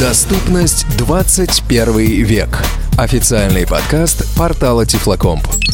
Доступность 21 век. Официальный подкаст портала Тифлокомп.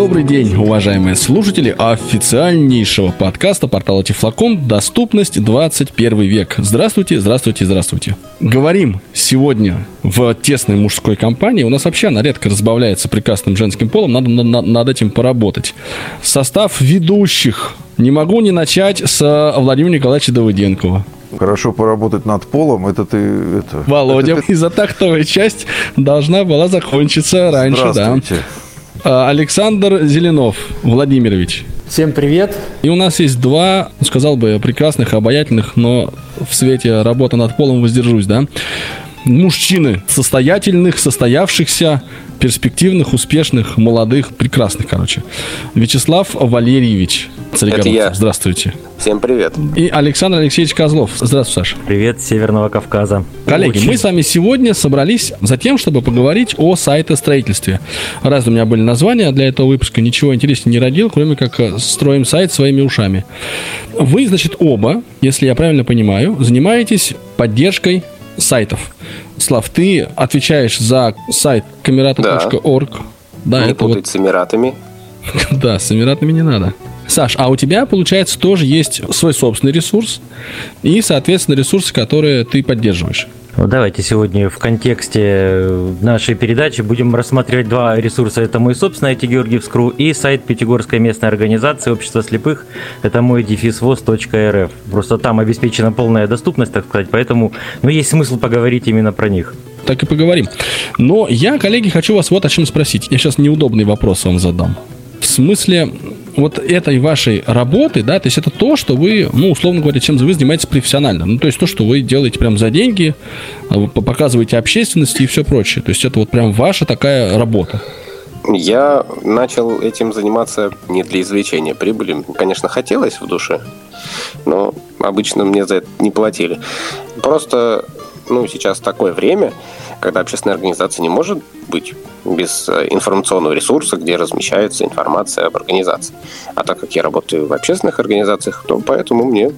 Добрый день, уважаемые слушатели официальнейшего подкаста портала Тифлоком «Доступность 21 век». Здравствуйте, здравствуйте, здравствуйте. Говорим сегодня в тесной мужской компании. У нас вообще она редко разбавляется прекрасным женским полом, надо на- на- над этим поработать. Состав ведущих. Не могу не начать с Владимира Николаевича Давыденкова. Хорошо поработать над полом, это ты... Это, Володя, это- из-за тактовая часть должна была закончиться раньше, да. А, Александр Зеленов Владимирович. Всем привет. И у нас есть два, ну, сказал бы, прекрасных, обаятельных, но в свете работы над полом воздержусь, да? Мужчины состоятельных, состоявшихся, перспективных, успешных, молодых, прекрасных, короче. Вячеслав Валерьевич Царегородцев. я. Здравствуйте. Всем привет. И Александр Алексеевич Козлов. Здравствуй, Саша. Привет с Северного Кавказа. Коллеги, Очень. мы с вами сегодня собрались за тем, чтобы поговорить о сайтостроительстве. Раз у меня были названия для этого выпуска, ничего интереснее не родил, кроме как э, строим сайт своими ушами. Вы, значит, оба, если я правильно понимаю, занимаетесь поддержкой сайтов. Слав, ты отвечаешь за сайт камерата.орг. Да, Не это вот путать с Эмиратами. да, с Эмиратами не надо. Саш, а у тебя, получается, тоже есть свой собственный ресурс и, соответственно, ресурсы, которые ты поддерживаешь. Ну, давайте сегодня в контексте нашей передачи будем рассматривать два ресурса. Это мой собственный IT Георгиевскру и сайт Пятигорской местной организации Общества слепых. Это мой дефисвоз.рф. Просто там обеспечена полная доступность, так сказать, поэтому ну, есть смысл поговорить именно про них. Так и поговорим. Но я, коллеги, хочу вас вот о чем спросить. Я сейчас неудобный вопрос вам задам. В смысле вот этой вашей работы, да, то есть это то, что вы, ну, условно говоря, чем вы занимаетесь профессионально. Ну, то есть то, что вы делаете прям за деньги, по- показываете общественности и все прочее. То есть это вот прям ваша такая работа. Я начал этим заниматься не для извлечения прибыли. Конечно, хотелось в душе, но обычно мне за это не платили. Просто, ну, сейчас такое время, когда общественная организация не может быть без э, информационного ресурса, где размещается информация об организации. А так как я работаю в общественных организациях, то поэтому мне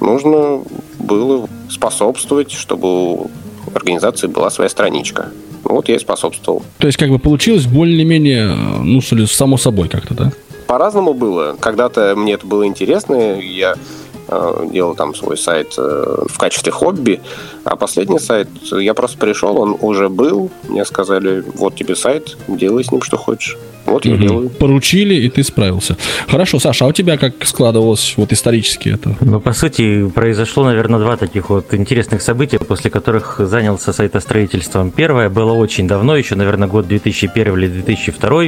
нужно было способствовать, чтобы у организации была своя страничка. Вот я и способствовал. То есть как бы получилось более-менее, э, ну, само собой как-то, да? По-разному было. Когда-то мне это было интересно, я делал там свой сайт э, в качестве хобби, а последний сайт, я просто пришел, он уже был, мне сказали, вот тебе сайт, делай с ним что хочешь. Вот я Мгм. делаю. Поручили, и ты справился. Хорошо, Саша, а у тебя как складывалось вот исторически это? Ну, по сути, произошло, наверное, два таких вот интересных события, после которых занялся сайтостроительством. Первое было очень давно, еще, наверное, год 2001 или 2002.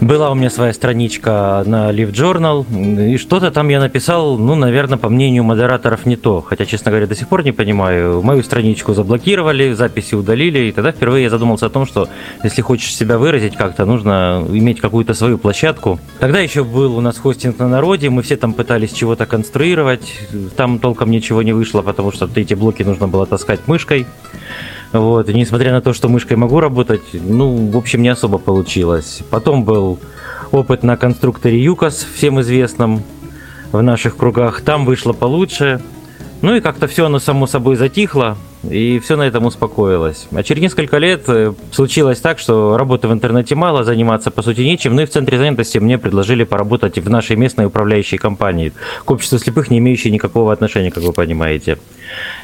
Была у меня своя страничка на Live Journal, и что-то там я написал, ну, наверное, по мнению модераторов не то. Хотя, честно говоря, до сих пор не понимаю. Мою страничку заблокировали, записи удалили, и тогда впервые я задумался о том, что если хочешь себя выразить как-то, нужно иметь какую-то свою площадку. Тогда еще был у нас хостинг на народе, мы все там пытались чего-то конструировать, там толком ничего не вышло, потому что эти блоки нужно было таскать мышкой. Вот, и несмотря на то, что мышкой могу работать, ну, в общем, не особо получилось. Потом был опыт на конструкторе ЮКОС, всем известном в наших кругах. Там вышло получше. Ну и как-то все оно само собой затихло, и все на этом успокоилось. А через несколько лет э, случилось так, что работы в интернете мало, заниматься по сути нечем. Ну и в центре занятости мне предложили поработать в нашей местной управляющей компании, к обществу слепых, не имеющей никакого отношения, как вы понимаете.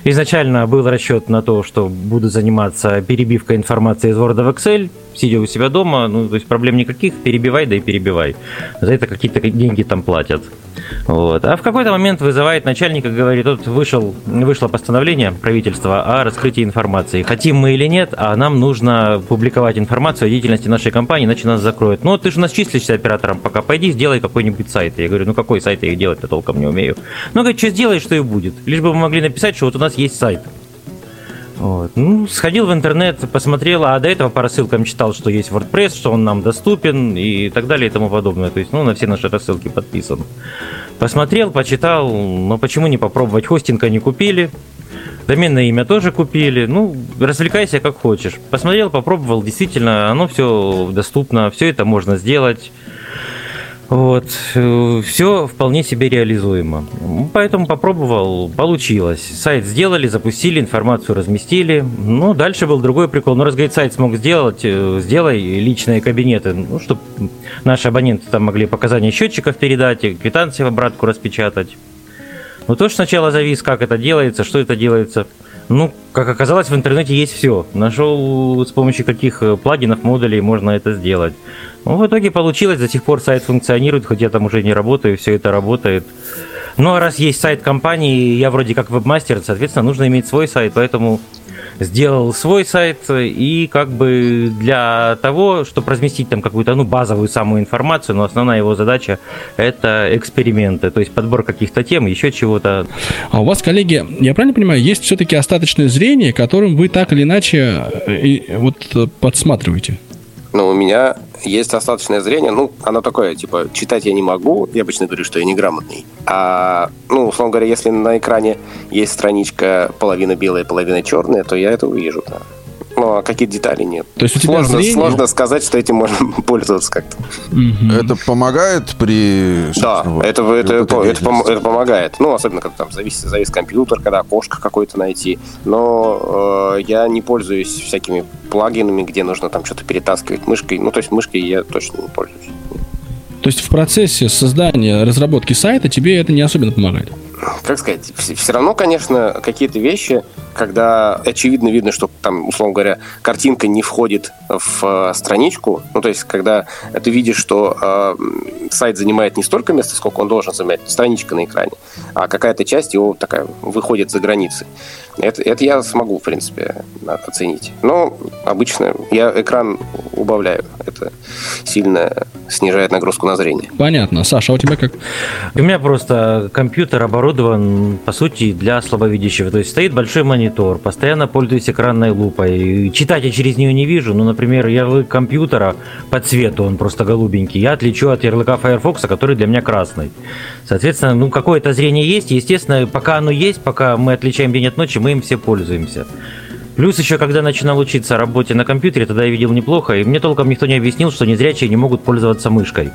Изначально был расчет на то, что буду заниматься перебивкой информации из Word в Excel, сидя у себя дома, ну, то есть проблем никаких, перебивай, да и перебивай. За это какие-то деньги там платят. Вот. А в какой-то момент вызывает начальника, говорит, тут вышел, вышло постановление правительства о раскрытии информации. Хотим мы или нет, а нам нужно публиковать информацию о деятельности нашей компании, иначе нас закроют. Ну, ты же нас числишься оператором пока, пойди сделай какой-нибудь сайт. Я говорю, ну какой сайт я делать-то толком не умею. Ну, говорит, что сделаешь, что и будет. Лишь бы вы могли написать, что вот у нас есть сайт. Вот. Ну, сходил в интернет, посмотрел, а до этого по рассылкам читал, что есть WordPress, что он нам доступен и так далее и тому подобное. То есть, ну, на все наши рассылки подписан. Посмотрел, почитал, но почему не попробовать? Хостинга не купили, доменное имя тоже купили. Ну, развлекайся как хочешь. Посмотрел, попробовал, действительно, оно все доступно, все это можно сделать. Вот. Все вполне себе реализуемо. Поэтому попробовал, получилось. Сайт сделали, запустили, информацию разместили. Ну, дальше был другой прикол. Ну, раз, говорит, сайт смог сделать, э, сделай личные кабинеты, ну, чтобы наши абоненты там могли показания счетчиков передать, квитанции в обратку распечатать. Ну, тоже сначала завис, как это делается, что это делается. Ну, как оказалось, в интернете есть все. Нашел с помощью каких э, плагинов, модулей можно это сделать. Ну, в итоге получилось, до сих пор сайт функционирует, хоть я там уже не работаю, все это работает. Ну, а раз есть сайт компании, я вроде как вебмастер, соответственно, нужно иметь свой сайт, поэтому сделал свой сайт и как бы для того, чтобы разместить там какую-то ну, базовую самую информацию, но основная его задача это эксперименты, то есть подбор каких-то тем, еще чего-то. А у вас, коллеги, я правильно понимаю, есть все-таки остаточное зрение, которым вы так или иначе э, вот подсматриваете? Ну, у меня есть остаточное зрение, ну, оно такое, типа, читать я не могу, я обычно говорю, что я неграмотный. А, ну, условно говоря, если на экране есть страничка половина белая, половина черная, то я это увижу, да. Ну, а какие детали нет. То есть у тебя сложно, зрение... сложно сказать, что этим можно пользоваться как-то. Это помогает при... Да, вот, это, это, это, это помогает. Ну, особенно, когда там завис, завис компьютер, когда окошко какое-то найти. Но э, я не пользуюсь всякими плагинами, где нужно там что-то перетаскивать мышкой. Ну, то есть мышкой я точно не пользуюсь. То есть в процессе создания, разработки сайта тебе это не особенно помогает? Как сказать, все равно, конечно, какие-то вещи, когда очевидно видно, что там, условно говоря, картинка не входит в э, страничку, ну, то есть, когда ты видишь, что э, сайт занимает не столько места, сколько он должен занимать, страничка на экране, а какая-то часть его такая выходит за границы. Это, это я смогу, в принципе, оценить. Но обычно я экран убавляю. Это сильно снижает нагрузку на зрение. Понятно. Саша, а у тебя как? У меня просто компьютер оборудован, по сути, для слабовидящего. То есть стоит большой монитор, постоянно пользуюсь экранной лупой. Читать я через нее не вижу. Ну, например, ярлык компьютера по цвету, он просто голубенький. Я отличу от ярлыка Firefox, который для меня красный. Соответственно, ну, какое-то зрение есть. Естественно, пока оно есть, пока мы отличаем день от ночи, мы им все пользуемся. Плюс еще, когда начинал учиться работе на компьютере, тогда я видел неплохо, и мне толком никто не объяснил, что незрячие не могут пользоваться мышкой.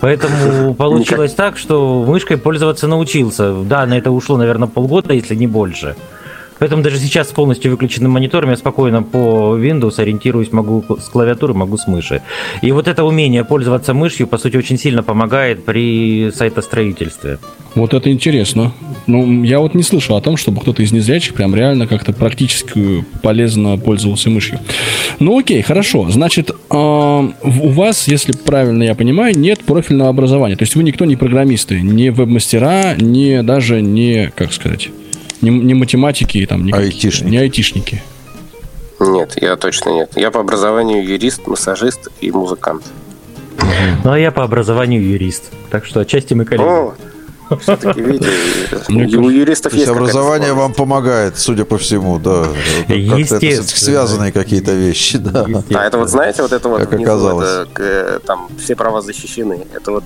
Поэтому получилось так, что мышкой пользоваться научился. Да, на это ушло, наверное, полгода, если не больше. Поэтому даже сейчас с полностью выключенным монитором я спокойно по Windows ориентируюсь, могу с клавиатуры, могу с мыши. И вот это умение пользоваться мышью, по сути, очень сильно помогает при сайтостроительстве. Вот это интересно. Ну, я вот не слышал о том, чтобы кто-то из незрячих прям реально как-то практически полезно пользовался мышью. Ну, окей, хорошо. Значит, э, у вас, если правильно я понимаю, нет профильного образования. То есть вы никто не программисты, не веб-мастера, не даже не, как сказать, не, не математики, там, не, Айтишники. не айтишники. Нет, я точно нет. Я по образованию юрист, массажист и музыкант. Ну, а я по образованию юрист. Так что отчасти мы коллеги. О, все-таки, видите, у юристов То есть образование вам помогает, судя по всему, да. Как-то это связанные какие-то вещи, да. А это вот, знаете, вот это вот Как внизу, оказалось. это, э, там все права защищены. Это вот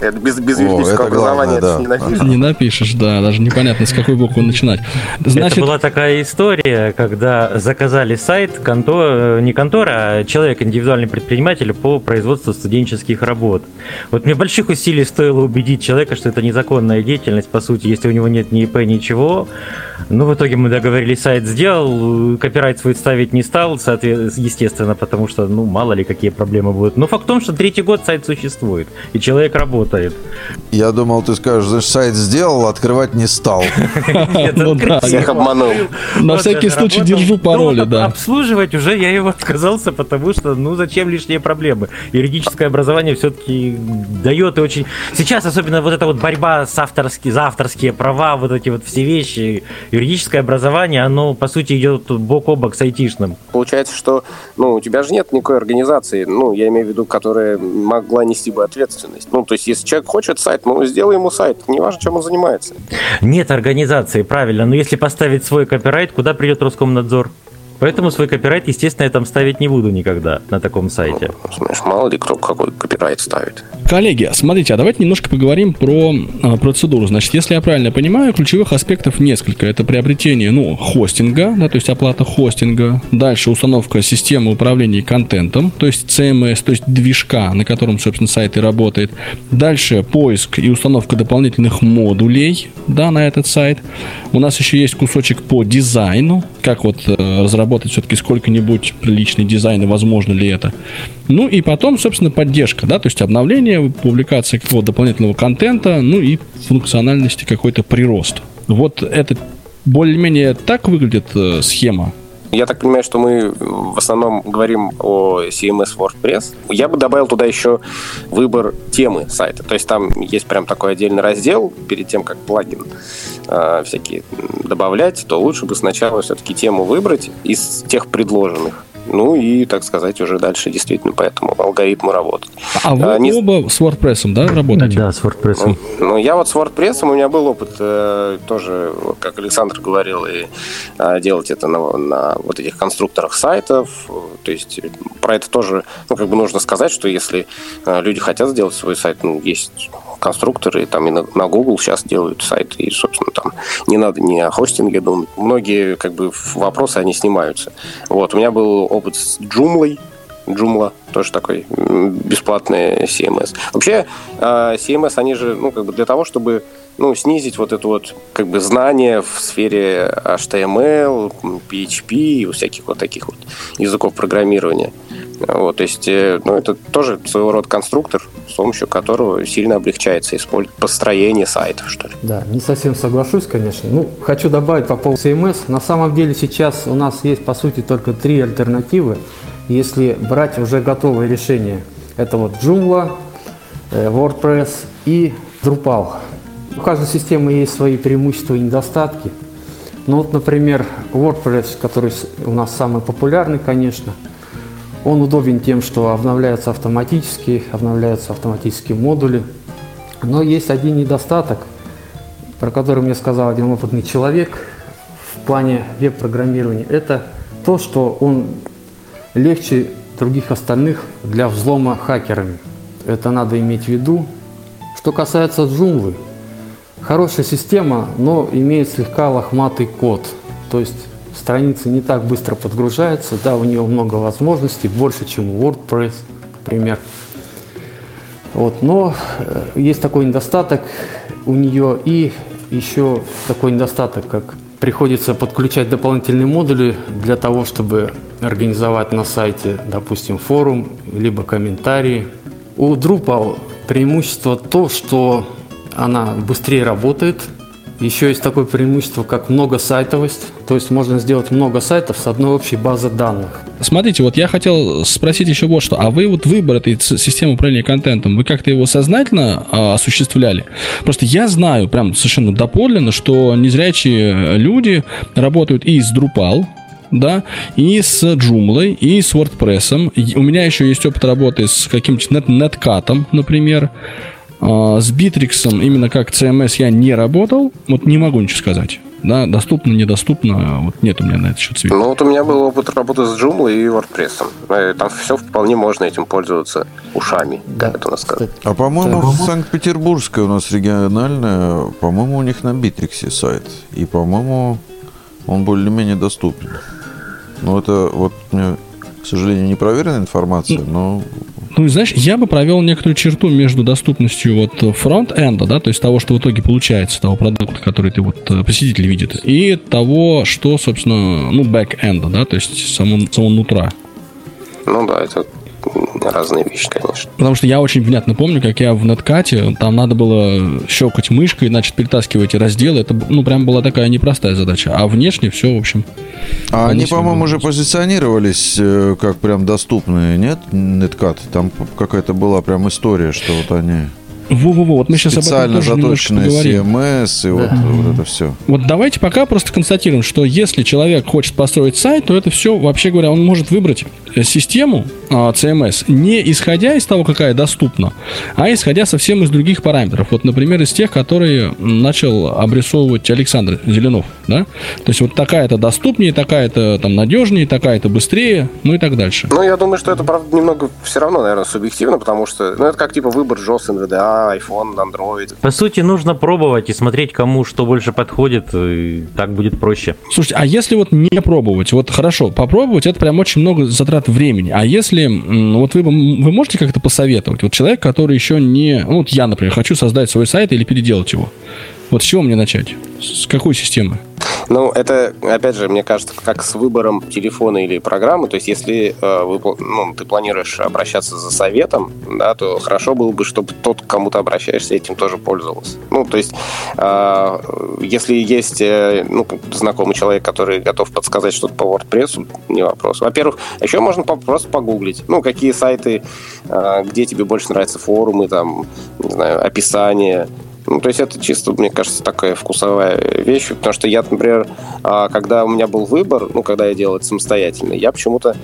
это без, без О, юридического это главное, образования да. это не напишешь. Не напишешь, да, даже непонятно, с какой буквы начинать. Значит, Это была такая история, когда заказали сайт, конто, э, не контора, а человек, индивидуальный предприниматель по производству студенческих работ. Вот мне больших усилий стоило убедить человека, что это незаконная деятельность, по сути, если у него нет ни ИП, ничего. Ну, в итоге мы договорились, сайт сделал, копирайт свой ставить не стал, естественно, потому что, ну, мало ли какие проблемы будут. Но факт в том, что третий год сайт существует, и человек работает. Я думал, ты скажешь, знаешь, сайт сделал, открывать не стал. Нет, Ну Всех обманул. на Вот всякий случай держу пароли, Ну, да. Обслуживать уже я его отказался, потому что, ну, зачем лишние проблемы? Юридическое образование все-таки дает и очень... Сейчас особенно вот эта вот борьба борьба с авторские, за авторские права, вот эти вот все вещи, юридическое образование, оно, по сути, идет бок о бок с айтишным. Получается, что ну, у тебя же нет никакой организации, ну, я имею в виду, которая могла нести бы ответственность. Ну, то есть, если человек хочет сайт, ну, сделай ему сайт, неважно, чем он занимается. Нет организации, правильно, но если поставить свой копирайт, куда придет Роскомнадзор? Поэтому свой копирайт, естественно, я там ставить не буду никогда на таком сайте. Знаешь, мало ли кто какой копирайт ставит. Коллеги, смотрите, а давайте немножко поговорим про а, процедуру. Значит, если я правильно понимаю, ключевых аспектов несколько. Это приобретение, ну, хостинга, да, то есть оплата хостинга. Дальше установка системы управления контентом, то есть CMS, то есть движка, на котором, собственно, сайт и работает. Дальше поиск и установка дополнительных модулей, да, на этот сайт. У нас еще есть кусочек по дизайну, как вот э, разработать все-таки сколько-нибудь приличный дизайн и возможно ли это. Ну и потом, собственно, поддержка, да, то есть обновление, публикация какого-то дополнительного контента, ну и функциональности какой-то прирост. Вот это более-менее так выглядит э, схема я так понимаю, что мы в основном говорим о CMS WordPress. Я бы добавил туда еще выбор темы сайта. То есть там есть прям такой отдельный раздел перед тем, как плагин э, всякие добавлять, то лучше бы сначала все-таки тему выбрать из тех предложенных. Ну и, так сказать, уже дальше действительно по этому алгоритму работать. А вы а, не... оба с WordPress, да, работаете? Да, с WordPress. Ну, ну, я вот с WordPress, у меня был опыт э, тоже, как Александр говорил, и э, делать это на, на вот этих конструкторах сайтов. То есть про это тоже, ну, как бы нужно сказать, что если э, люди хотят сделать свой сайт, ну, есть конструкторы, там и на, на Google сейчас делают сайты, и, собственно, там не надо ни о хостинге думать. Многие, как бы, вопросы, они снимаются. Вот, у меня был опыт с Joomla, Joomla, тоже такой бесплатный CMS. Вообще, а, CMS, они же, ну, как бы для того, чтобы ну, снизить вот это вот как бы знание в сфере HTML, PHP и всяких вот таких вот языков программирования. Вот, то есть, э, ну, это тоже своего рода конструктор, с помощью которого сильно облегчается построение сайтов, что ли. Да, не совсем соглашусь, конечно. Ну, хочу добавить по поводу CMS. На самом деле сейчас у нас есть, по сути, только три альтернативы. Если брать уже готовые решения, это вот Joomla, э, WordPress и Drupal. У каждой системы есть свои преимущества и недостатки. Ну вот, например, WordPress, который у нас самый популярный, конечно – он удобен тем, что обновляются автоматически, обновляются автоматические модули. Но есть один недостаток, про который мне сказал один опытный человек в плане веб-программирования. Это то, что он легче других остальных для взлома хакерами. Это надо иметь в виду. Что касается джунглы, хорошая система, но имеет слегка лохматый код. То есть страница не так быстро подгружается, да, у нее много возможностей, больше, чем у WordPress, например. Вот, но э, есть такой недостаток у нее и еще такой недостаток, как приходится подключать дополнительные модули для того, чтобы организовать на сайте, допустим, форум, либо комментарии. У Drupal преимущество то, что она быстрее работает, еще есть такое преимущество, как многосайтовость, то есть можно сделать много сайтов с одной общей базы данных. Смотрите, вот я хотел спросить еще вот что. А вы вот выбор этой системы управления контентом, вы как-то его сознательно а, осуществляли? Просто я знаю прям совершенно доподлинно, что незрячие люди работают и с Drupal, да, и с Joomla, и с WordPress. У меня еще есть опыт работы с каким-то нет неткатом, например. А, с Битриксом именно как CMS я не работал, вот не могу ничего сказать. Да, доступно, недоступно, вот нет у меня на это счет света. Ну вот у меня был опыт работы с Joomla и WordPress. Э, там все вполне можно этим пользоваться ушами, да. как это у нас сказать. А по-моему, да. Санкт-Петербургская у нас региональная, по-моему, у них на Битриксе сайт. И, по-моему, он более-менее доступен. Ну, это вот мне, к сожалению, непроверенная информация, но ну, знаешь, я бы провел некоторую черту между доступностью вот front-end а, да, то есть того, что в итоге получается, того продукта, который ты вот э, посетитель видит, и того, что, собственно, ну, back-end а, да, то есть само, само нутра. Ну да, это разные вещи, конечно. Потому что я очень внятно помню, как я в неткате, там надо было щелкать мышкой, значит, перетаскивать разделы. Это, ну, прям была такая непростая задача. А внешне все, в общем... А они, по-моему, уже позиционировались э, как прям доступные, нет, неткат? Там какая-то была прям история, что вот они... Во-во-во, вот мы сейчас об этом Специально тоже заточенные. CMS и вот, вот это все. Вот давайте пока просто констатируем, что если человек хочет построить сайт, то это все, вообще говоря, он может выбрать э, систему а, CMS не исходя из того, какая доступна, а исходя совсем из других параметров. Вот, например, из тех, которые начал обрисовывать Александр Зеленов. Да? То есть вот такая-то доступнее, такая-то там надежнее, такая-то быстрее, ну и так дальше. Ну, я думаю, что это, правда, немного все равно, наверное, субъективно, потому что, ну, это как, типа, выбор JOS, NVDA, iPhone, Android. По сути, нужно пробовать и смотреть, кому что больше подходит, и так будет проще. Слушайте, а если вот не пробовать, вот хорошо, попробовать, это прям очень много затрат времени. А если, вот вы, вы можете как-то посоветовать, вот человек, который еще не, ну вот я, например, хочу создать свой сайт или переделать его, вот с чего мне начать? С какой системы? Ну, это, опять же, мне кажется, как с выбором телефона или программы. То есть, если э, вы, ну, ты планируешь обращаться за советом, да, то хорошо было бы, чтобы тот, к кому ты обращаешься, этим тоже пользовался. Ну, то есть, э, если есть э, ну, знакомый человек, который готов подсказать что-то по WordPress, не вопрос. Во-первых, еще можно просто погуглить. Ну, какие сайты, э, где тебе больше нравятся форумы, там, не знаю, описание, ну, то есть это чисто, мне кажется, такая вкусовая вещь, потому что я, например, а, когда у меня был выбор, ну, когда я делал это самостоятельно, я почему-то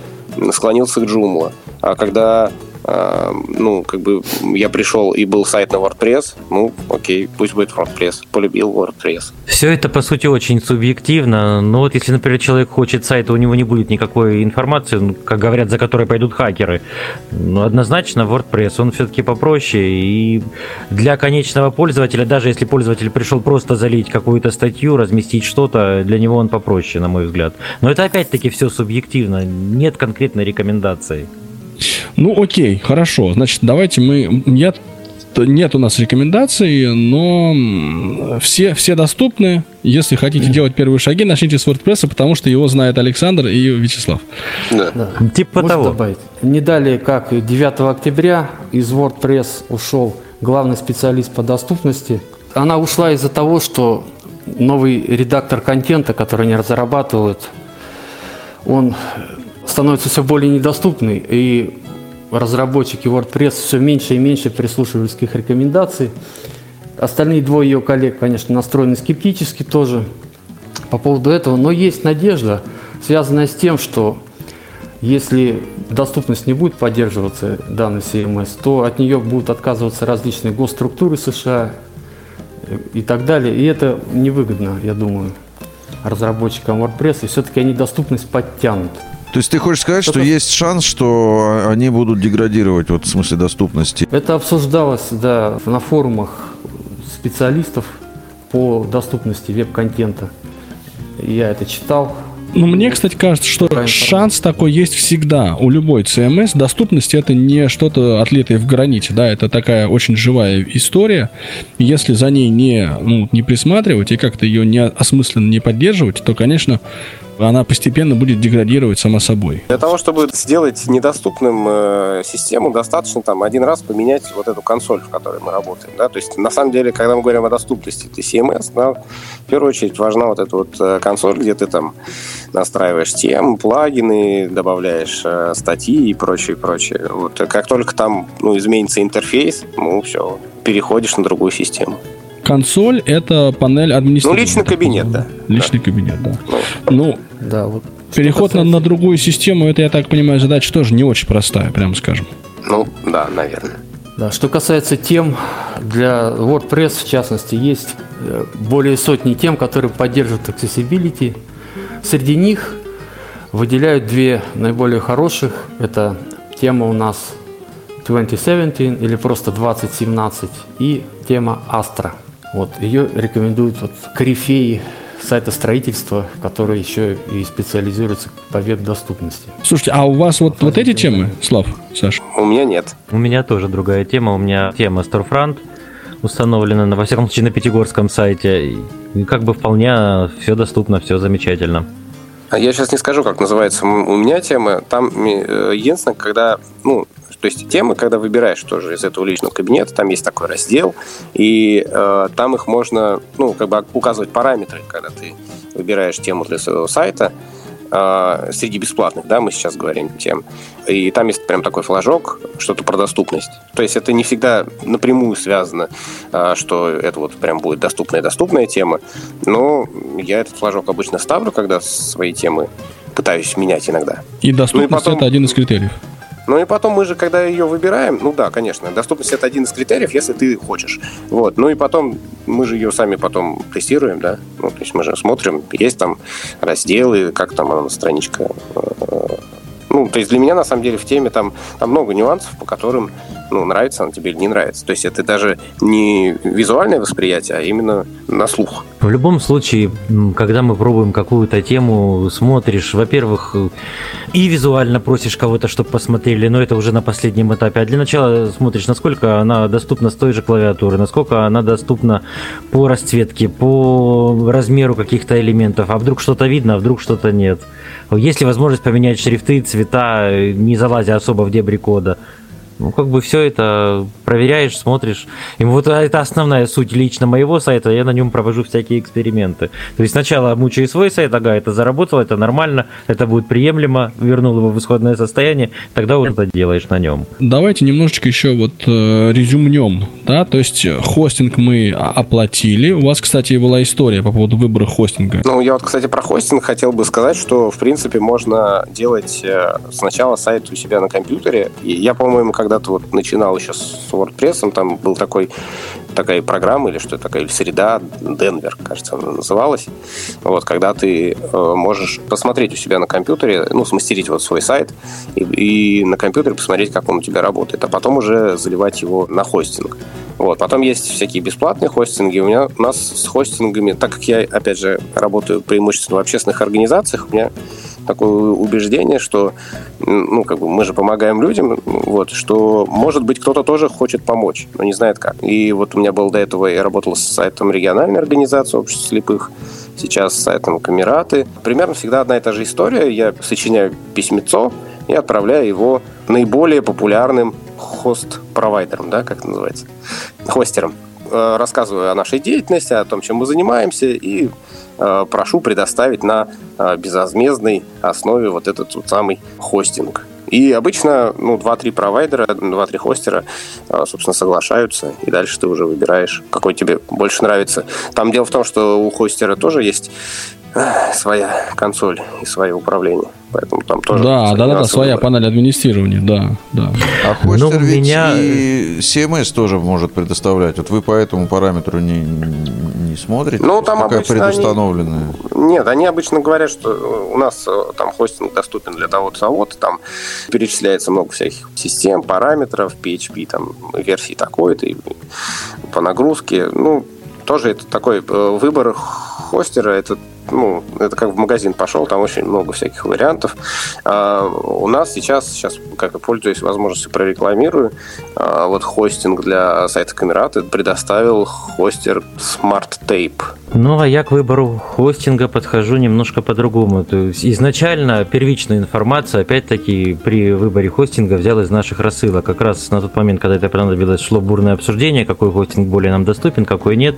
склонился к Joomla. А когда ну, как бы я пришел и был сайт на WordPress, ну, окей, пусть будет WordPress. Полюбил WordPress. Все это, по сути, очень субъективно. Но вот если, например, человек хочет сайта, у него не будет никакой информации, ну, как говорят, за которой пойдут хакеры, ну, однозначно WordPress, он все-таки попроще. И для конечного пользователя, даже если пользователь пришел просто залить какую-то статью, разместить что-то, для него он попроще, на мой взгляд. Но это опять-таки все субъективно. Нет конкретной рекомендации. Ну, окей, хорошо. Значит, давайте мы... Я... Нет у нас рекомендаций, но все, все доступны. Если хотите делать первые шаги, начните с WordPress, потому что его знает Александр и Вячеслав. Да. Да. Типа Можно того. добавить? Не далее, как 9 октября из WordPress ушел главный специалист по доступности. Она ушла из-за того, что новый редактор контента, который они разрабатывают, он становится все более недоступный, и разработчики WordPress все меньше и меньше прислушивались к их рекомендаций. Остальные двое ее коллег, конечно, настроены скептически тоже по поводу этого, но есть надежда, связанная с тем, что если доступность не будет поддерживаться данной CMS, то от нее будут отказываться различные госструктуры США э, и так далее. И это невыгодно, я думаю, разработчикам WordPress, и все-таки они доступность подтянут. То есть ты хочешь сказать, что есть шанс, что они будут деградировать вот в смысле доступности? Это обсуждалось да, на форумах специалистов по доступности веб-контента. Я это читал. Ну, мне, кстати, кажется, что шанс такой есть всегда. У любой CMS доступность это не что-то отлитое в граните, да, это такая очень живая история. Если за ней не, ну, не присматривать и как-то ее не осмысленно не поддерживать, то, конечно, она постепенно будет деградировать сама собой. Для того, чтобы сделать недоступным э, систему, достаточно там один раз поменять вот эту консоль, в которой мы работаем. Да? То есть, на самом деле, когда мы говорим о доступности этой CMS, да, в первую очередь важна вот эта вот э, консоль, где ты там настраиваешь темы, плагины, добавляешь э, статьи и прочее, прочее. Вот как только там ну, изменится интерфейс, ну все, переходишь на другую систему. Консоль это панель администрирования. Ну, личный кабинет, да. Личный кабинет, да. Ну, Ну, Да, вот. переход на, на другую систему, это, я так понимаю, задача тоже не очень простая, прямо скажем. ну да, наверное. Да, что касается тем, для WordPress в частности есть э, более сотни тем, которые поддерживают accessibility. Среди них выделяют две наиболее хороших. Это тема у нас 2017 или просто 2017 и тема Astra. Вот, ее рекомендуют вот корифеи сайта строительства, которые еще и специализируются по веб-доступности. Слушайте, а у вас вот, вот эти темы, Слав, Саш? У меня нет. У меня тоже другая тема. У меня тема Storefront установлена, на, во всяком случае, на Пятигорском сайте. И как бы вполне все доступно, все замечательно. А Я сейчас не скажу, как называется у меня тема. Там э, единственное, когда, ну, то есть темы, когда выбираешь тоже из этого личного кабинета, там есть такой раздел, и э, там их можно, ну, как бы указывать параметры, когда ты выбираешь тему для своего сайта. Э, среди бесплатных, да, мы сейчас говорим тем. И там есть прям такой флажок, что-то про доступность. То есть это не всегда напрямую связано, э, что это вот прям будет доступная доступная тема. Но я этот флажок обычно ставлю, когда свои темы пытаюсь менять иногда. И доступность ну, и потом... это один из критериев. Ну и потом мы же, когда ее выбираем, ну да, конечно, доступность это один из критериев, если ты хочешь. Вот. Ну и потом мы же ее сами потом тестируем, да. Ну, то есть мы же смотрим, есть там разделы, как там она страничка э, ну, то есть для меня, на самом деле, в теме там, там много нюансов, по которым, ну, нравится она тебе или не нравится. То есть это даже не визуальное восприятие, а именно на слух. В любом случае, когда мы пробуем какую-то тему, смотришь, во-первых, и визуально просишь кого-то, чтобы посмотрели, но это уже на последнем этапе. А для начала смотришь, насколько она доступна с той же клавиатуры, насколько она доступна по расцветке, по размеру каких-то элементов, а вдруг что-то видно, а вдруг что-то нет. Есть ли возможность поменять шрифты, цвета, не залазя особо в дебри кода? Ну, как бы все это проверяешь, смотришь. И вот это основная суть лично моего сайта, я на нем провожу всякие эксперименты. То есть сначала мучаю свой сайт, ага, это заработало, это нормально, это будет приемлемо, вернул его в исходное состояние, тогда вот это делаешь на нем. Давайте немножечко еще вот э, резюмнем, да, то есть хостинг мы оплатили. У вас, кстати, была история по поводу выбора хостинга. Ну, я вот, кстати, про хостинг хотел бы сказать, что, в принципе, можно делать э, сначала сайт у себя на компьютере. И я, по-моему, когда-то вот начинал еще с WordPress, там был такой такая программа или что такая, или среда, Денвер, кажется, она называлась. Вот, когда ты э, можешь посмотреть у себя на компьютере, ну, смастерить вот свой сайт и, и на компьютере посмотреть, как он у тебя работает, а потом уже заливать его на хостинг. Вот. Потом есть всякие бесплатные хостинги. У меня у нас с хостингами, так как я, опять же, работаю преимущественно в общественных организациях, у меня такое убеждение, что ну, как бы мы же помогаем людям, вот, что, может быть, кто-то тоже хочет помочь, но не знает как. И вот у меня был до этого, я работал с сайтом региональной организации общества слепых, сейчас с сайтом Камераты. Примерно всегда одна и та же история. Я сочиняю письмецо и отправляю его наиболее популярным хост-провайдером, да, как это называется, хостером. Э, рассказываю о нашей деятельности, о том, чем мы занимаемся, и Э, прошу предоставить на э, безвозмездной основе вот этот вот самый хостинг. И обычно ну, 2-3 провайдера, 2-3 хостера, собственно, соглашаются, и дальше ты уже выбираешь, какой тебе больше нравится. Там дело в том, что у хостера тоже есть своя консоль и свое управление. Поэтому там тоже... Да, да, да, да, своя панель администрирования, да, да. А хостер ну, ведь меня... и CMS тоже может предоставлять. Вот вы по этому параметру не, не смотрите? Ну, там какая предустановленная? Они... Нет, они обычно говорят, что у нас э, там хостинг доступен для того-то, того-то, там перечисляется много всяких систем, параметров, PHP, там, версии такой-то, и по нагрузке. Ну, тоже это такой э, выбор хостера, это ну, это как в магазин пошел, там очень много всяких вариантов. А у нас сейчас, сейчас, как я пользуюсь возможностью, прорекламирую, а вот хостинг для сайта Камераты предоставил хостер Smart Tape. Ну, а я к выбору хостинга подхожу немножко по-другому. То есть изначально первичную информацию, опять-таки, при выборе хостинга взял из наших рассылок. Как раз на тот момент, когда это понадобилось, шло бурное обсуждение, какой хостинг более нам доступен, какой нет.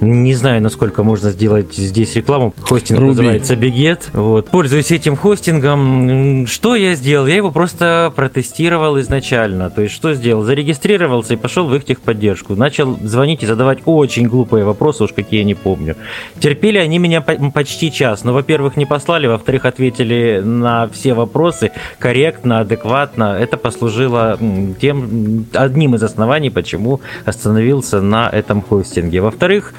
Не знаю, насколько можно сделать здесь рекламу. Хостинг Ruby. называется Biget. Вот. Пользуюсь этим хостингом. Что я сделал? Я его просто протестировал изначально. То есть, что сделал? Зарегистрировался и пошел в их техподдержку. Начал звонить и задавать очень глупые вопросы, уж какие я не помню помню. Терпели они меня почти час. Но, во-первых, не послали, во-вторых, ответили на все вопросы корректно, адекватно. Это послужило тем одним из оснований, почему остановился на этом хостинге. Во-вторых,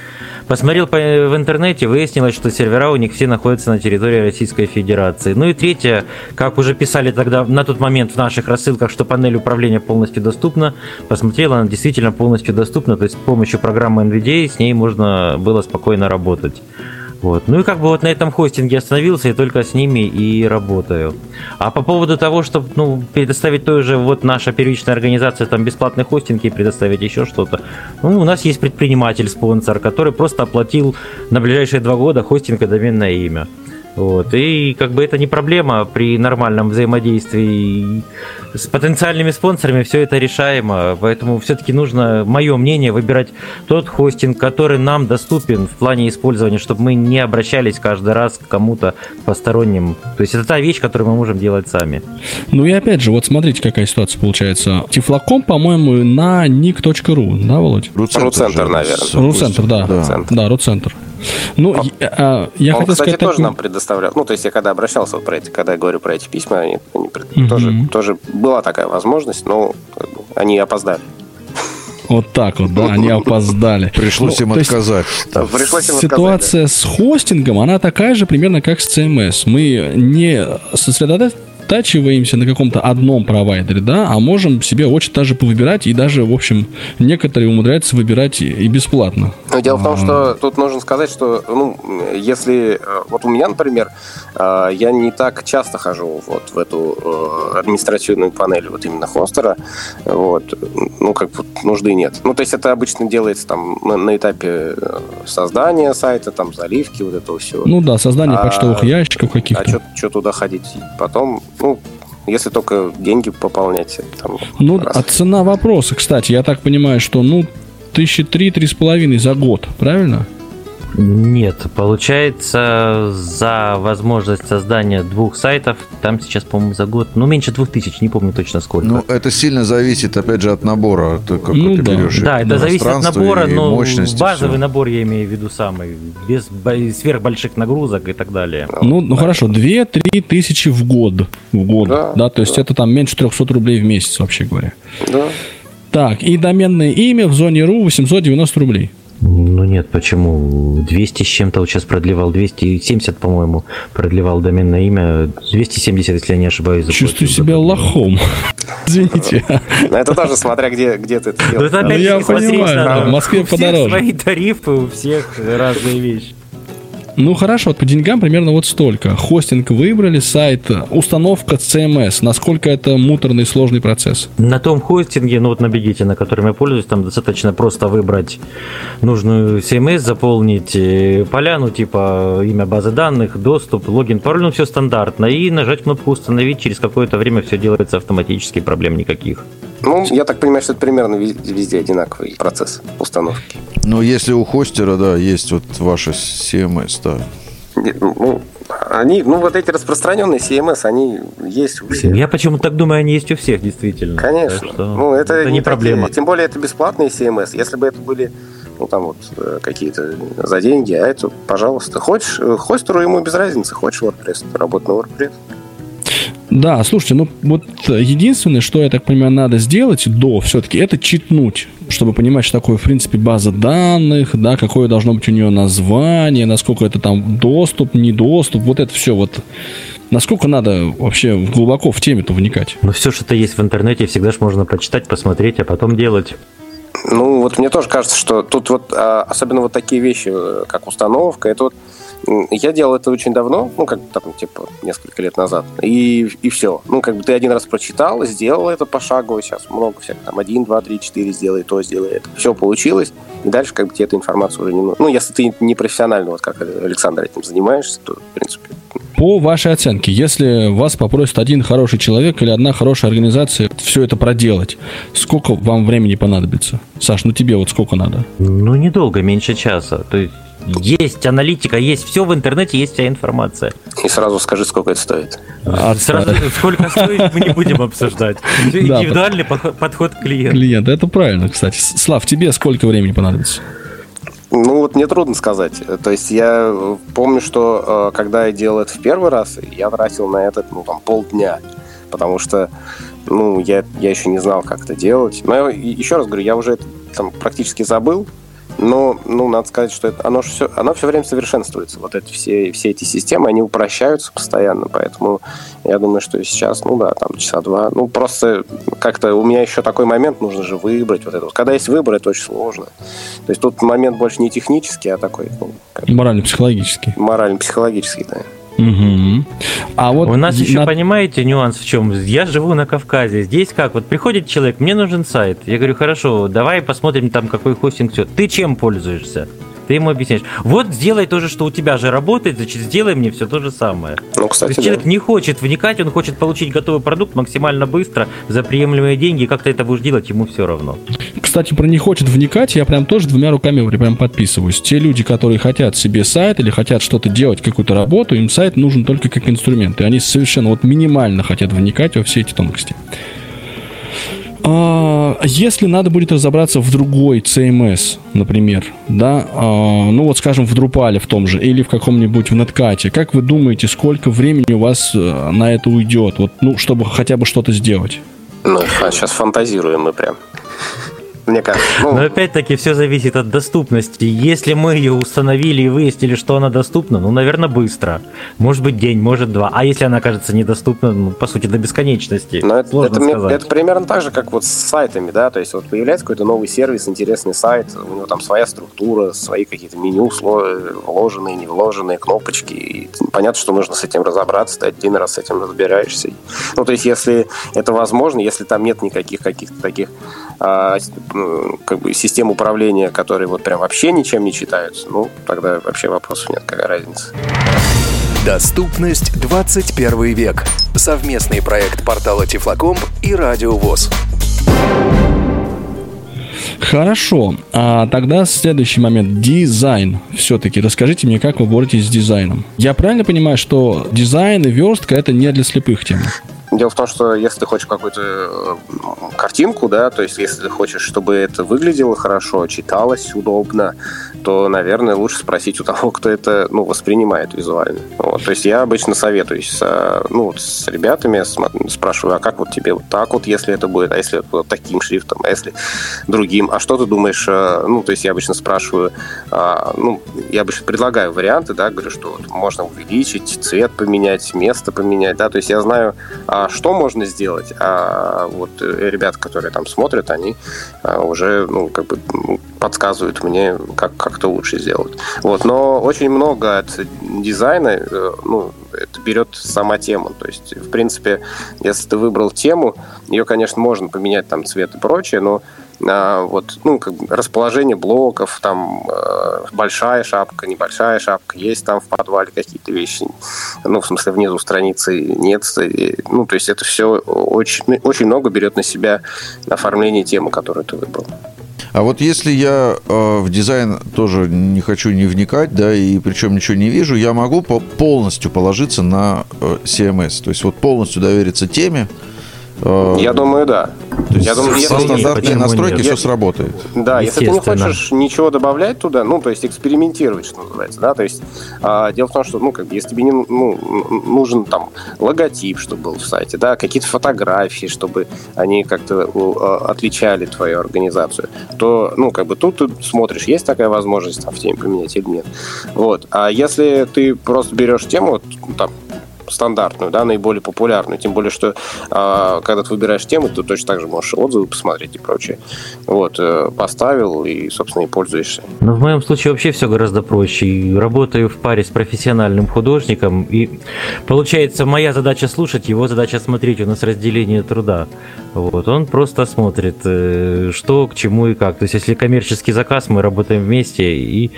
Посмотрел в интернете, выяснилось, что сервера у них все находятся на территории Российской Федерации. Ну и третье, как уже писали тогда на тот момент в наших рассылках, что панель управления полностью доступна. Посмотрел, она действительно полностью доступна, то есть с помощью программы NVDA с ней можно было спокойно работать. Вот. Ну и как бы вот на этом хостинге остановился и только с ними и работаю. А по поводу того, чтобы ну, предоставить той же вот наша первичная организация там бесплатный хостинг и предоставить еще что-то. Ну, у нас есть предприниматель-спонсор, который просто оплатил на ближайшие два года хостинг и доменное имя. Вот. И как бы это не проблема при нормальном взаимодействии с потенциальными спонсорами, все это решаемо. Поэтому все-таки нужно, мое мнение, выбирать тот хостинг, который нам доступен в плане использования, чтобы мы не обращались каждый раз к кому-то посторонним. То есть это та вещь, которую мы можем делать сами. Ну и опять же, вот смотрите, какая ситуация получается. Тифлоком, по-моему, на nick.ru, да, Володь? Руцентр, наверное. Руцентр, да. Да. Да, Руцентр. Ну, Он- я, а, я Он, хотел кстати, сказать тоже такую- нам предоставлял. Ну, то есть я когда обращался вот про эти, когда я говорю про эти письма, они, они пред- Мгм. тоже, тоже была такая возможность, но как бы, они опоздали. Вот так вот, да, они опоздали. Пришлось Ну, им есть отказать. Пришлось им отказать, Ситуация с хостингом, она такая же примерно, как с CMS. Мы не сосредотачиваемся на каком-то одном провайдере, да, а можем себе очень даже повыбирать, и даже, в общем, некоторые умудряются выбирать и- и бесплатно. Но дело в том, А. что тут нужно сказать, что, ну, если, э, вот у меня, например, э, я не так часто хожу вот в эту э, административную панель вот именно хостера, вот, ну, как бы нужды нет. Ну, то есть это обычно делается там на, на этапе создания сайта, там, заливки, вот этого всего. Ну да, создание А- почтовых ящиков а каких-то. что туда ходить? Потом, ну, если только деньги пополнять, там, Ну, раз. а цена вопроса, кстати, я так понимаю, что, ну, тысячи три-три с половиной за год, правильно? Нет, получается, за возможность создания двух сайтов, там сейчас, по-моему, за год, ну, меньше двух тысяч, не помню точно сколько. Ну, это сильно зависит, опять же, от набора. Ты как Ну ты да. берешь да, это зависит от набора, и но мощности, базовый всё. набор я имею в виду самый, без бо- сверхбольших нагрузок и так далее. Ну, ну хорошо, 2-3 тысячи в год. В год, да, Да, то есть это там меньше 300 рублей в месяц, вообще говоря. да. Так, и доменное имя в зоне РУ 890 рублей. Ну нет, почему? 200 с чем-то вот сейчас продлевал, 270, по-моему, продлевал доменное имя, 270, если я не ошибаюсь. Чувствую себя лохом. Извините. Но это тоже смотря где, где ты это Ну, делаешь. это опять Ну, я понимаю, в Москве У всех подороже. свои тарифы, у всех разные вещи. Ну хорошо, по деньгам примерно вот столько. Хостинг выбрали, сайт, установка CMS. Насколько это муторный сложный процесс? На том хостинге, ну вот на Бегите, на котором я пользуюсь, там достаточно просто выбрать нужную CMS, заполнить э, поля, ну типа имя базы данных, доступ, логин, пароль, ну все стандартно, и нажать кнопку установить, через какое-то время все делается автоматически, проблем никаких. Ну, я так понимаю, что это примерно вез- везде одинаковый процесс установки. Ну, если у хостера, да, есть вот ваша CMS, да. Не- Ну, они, ну, вот эти распространенные CMS, они есть у всех. Я почему-то так думаю, они есть у всех, действительно. Конечно. Так что ну, это, не такие- проблема. тем более это бесплатные CMS. Если бы это были ну, там вот э, какие-то за деньги, а это, пожалуйста. Хочешь, э, хостеру ему без разницы. Хочешь WordPress, работай на WordPress. Да, слушайте, ну вот э, единственное, что, я так понимаю, надо сделать до все-таки, это читнуть, чтобы понимать, что такое, в принципе, база данных, да, какое должно быть у нее название, насколько это там доступ, недоступ, вот это все вот. Насколько надо вообще глубоко в теме-то вникать? Но все, что-то есть в интернете, всегда же можно прочитать, посмотреть, а потом делать. Ну, вот мне тоже кажется, что тут вот а, особенно вот такие вещи, э, как установка, это вот я делал это очень давно, ну, как там, типа, несколько лет назад, и, и все. Ну, как бы ты один раз прочитал, сделал это пошагово, сейчас много всяких, там, один, два, три, четыре, сделай то, сделай это. Все получилось, и дальше, как бы, тебе эта информация уже не нужна. Ну, если ты не профессионально, вот как Александр этим занимаешься, то, в принципе, По вашей оценке, если вас попросит один хороший человек или одна хорошая организация все это проделать, сколько вам времени понадобится? Саш, ну тебе вот сколько надо? Ну, недолго, меньше часа. То есть есть аналитика, есть все в интернете, есть вся информация. и сразу скажи, сколько это стоит. А Сразу, сколько стоит, мы не будем обсуждать. Индивидуальный подход- к клиенту. Клиент, это правильно, кстати. Слав, тебе сколько времени понадобится? Ну, вот мне трудно сказать. То есть я помню, что э, когда я делал это в первый раз, я тратил на это, ну, там, полдня. Потому что, ну, я, я еще не знал, как это делать. Но я, еще раз говорю, я уже это там практически забыл. Но, ну, надо сказать, что это, оно, все, оно все время совершенствуется. Вот эти все, все эти системы, они упрощаются постоянно. Поэтому я думаю, что сейчас, ну да, там часа два. Ну, просто как-то у меня еще такой момент, нужно же выбрать вот это. вот. Когда есть выбор, это очень сложно. То есть тут момент больше не технический, а такой ну, как Морально-психологически. морально-психологический. Да. Мгм. А вот У нас на- еще, понимаете, нюанс в чем? Я живу на Кавказе. Здесь как? Вот приходит человек, мне нужен сайт. Я говорю, хорошо, давай посмотрим там, какой хостинг все. Ты чем пользуешься? Ты ему объясняешь, вот сделай то же, что у тебя же работает, значит, сделай мне все то же самое. Ну, кстати, то есть человек не хочет вникать, он хочет получить готовый продукт максимально быстро, за приемлемые деньги, как ты это будешь делать, ему все равно. Кстати, про не хочет вникать, я прям тоже двумя руками прям подписываюсь. Те люди, которые хотят себе сайт или хотят что-то делать, какую-то работу, им сайт нужен только как инструмент. И они совершенно вот минимально хотят вникать во все эти тонкости. А, если надо будет разобраться в другой CMS, например, да, а, ну вот скажем в Drupal в том же или в каком-нибудь в Netcat, как вы думаете, сколько времени у вас э, на это уйдет, вот, ну, чтобы хотя бы что-то сделать? Ну, а сейчас фантазируем мы прям мне кажется. Ну... Но опять-таки все зависит от доступности. Если мы ее установили и выяснили, что она доступна, ну, наверное, быстро. Может быть, день, может, два. А если она окажется недоступна, ну, по сути, до бесконечности? Но это, это, сказать. это примерно так же, как вот с сайтами, да, то есть вот появляется какой-то новый сервис, интересный сайт, у него там своя структура, свои какие-то меню, вложенные, не вложенные, кнопочки. И понятно, что нужно с этим разобраться, ты один раз с этим разбираешься. Ну, то есть, если это возможно, если там нет никаких каких-то таких как бы систем управления, которые вот прям вообще ничем не читаются, ну, тогда вообще вопросов нет, какая разница. Доступность 21 век. Совместный проект портала Тифлокомп и Радио ВОЗ. Хорошо, а тогда следующий момент. Дизайн. Все-таки расскажите мне, как вы боретесь с дизайном. Я правильно понимаю, что дизайн и верстка это не для слепых тем? Дело в том, что если ты хочешь какую-то э, картинку, да, то есть если ты хочешь, чтобы это выглядело хорошо, читалось удобно, то, наверное, лучше спросить у того, кто это ну, воспринимает визуально. Вот. То есть я обычно советуюсь с, ну, с ребятами, спрашиваю, а как вот тебе вот так вот, если это будет, а если вот таким шрифтом, а если другим, а что ты думаешь, э, ну, то есть я обычно спрашиваю, а, ну, я обычно предлагаю варианты, да, говорю, что вот можно увеличить, цвет поменять, место поменять, да, то есть я знаю, а что можно сделать, а вот э, ребята, которые там смотрят, они а, уже, ну, как бы подсказывают мне, как, как-то лучше сделать. Вот, но очень много от дизайна, э, ну, это берет сама тема. То есть, в принципе, если ты выбрал тему, ее, конечно, можно поменять там цвет и прочее, но а, вот, ну, как бы расположение блоков, там э, большая шапка, небольшая шапка, есть там в подвале какие-то вещи, ну, в смысле, внизу страницы нет, и, ну, то есть это все очень, очень много берет на себя оформление темы, которую ты выбрал. А вот если я э, в дизайн тоже не хочу не вникать, да, и причем ничего не вижу, я могу по полностью положиться на э, CMS, то есть вот полностью довериться теме, Э, Я думаю, да. То есть я думаю, если стандартные настройки нет? все сработает. Да, если ты не хочешь ничего добавлять туда, ну, то есть экспериментировать, что называется, да, то есть а, дело в том, что, ну, как бы, если тебе не ну, нужен там логотип, чтобы был в сайте, да, какие-то фотографии, чтобы они как-то отличали твою организацию, то, ну, как бы тут ты смотришь, есть такая возможность там в теме поменять или нет. Вот. А если ты просто берешь тему, вот, там, стандартную, да, наиболее популярную. Тем более, что э, когда ты выбираешь тему, ты точно так же можешь отзывы посмотреть и прочее. Вот, э, поставил и, собственно, и пользуешься. Но в моем случае вообще все гораздо проще. работаю в паре с профессиональным художником, и получается, моя задача слушать, его задача смотреть. У нас разделение труда. Вот, он просто смотрит, э, что, к чему и как. То есть, если коммерческий заказ, мы работаем вместе, и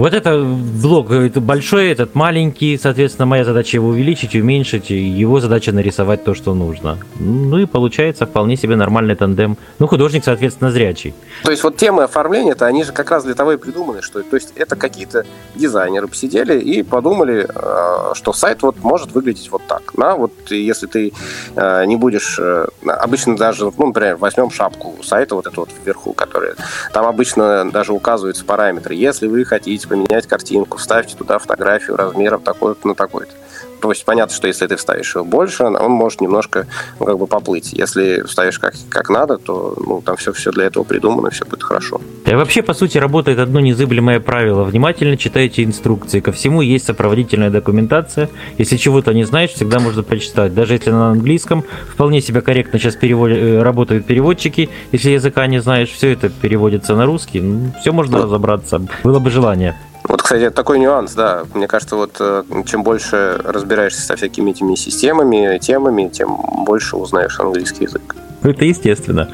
вот это блок большой, этот маленький, соответственно, моя задача его увеличить, уменьшить, его задача нарисовать то, что нужно. Ну и получается вполне себе нормальный тандем. Ну, художник, соответственно, зрячий. То есть вот темы оформления, это они же как раз для того и придуманы, что то есть это какие-то дизайнеры посидели и подумали, э, что сайт вот может выглядеть вот так. На, вот если ты э, не будешь, э, обычно даже, ну, например, возьмем шапку сайта вот эту вот вверху, которая, там обычно даже указываются параметры. Если вы хотите поменять картинку, вставьте туда фотографию размером такой-то на такой-то. То есть понятно, что если ты вставишь его больше, он может немножко ну, как бы поплыть. Если вставишь как, как надо, то ну, там все, все для этого придумано, все будет хорошо. Да вообще, по сути, работает одно незыблемое правило. Внимательно читайте инструкции. Ко всему есть сопроводительная документация. Если чего-то не знаешь, всегда можно прочитать. Даже если на английском, вполне себя корректно сейчас перевод... Э, работают переводчики. Если языка не знаешь, все это переводится на русский. Ну, все можно ну, разобраться. Было бы желание. Вот, кстати, такой нюанс, да. Мне кажется, вот э, чем больше разбираешься со всякими этими системами, темами, тем больше узнаешь английский язык. Это естественно.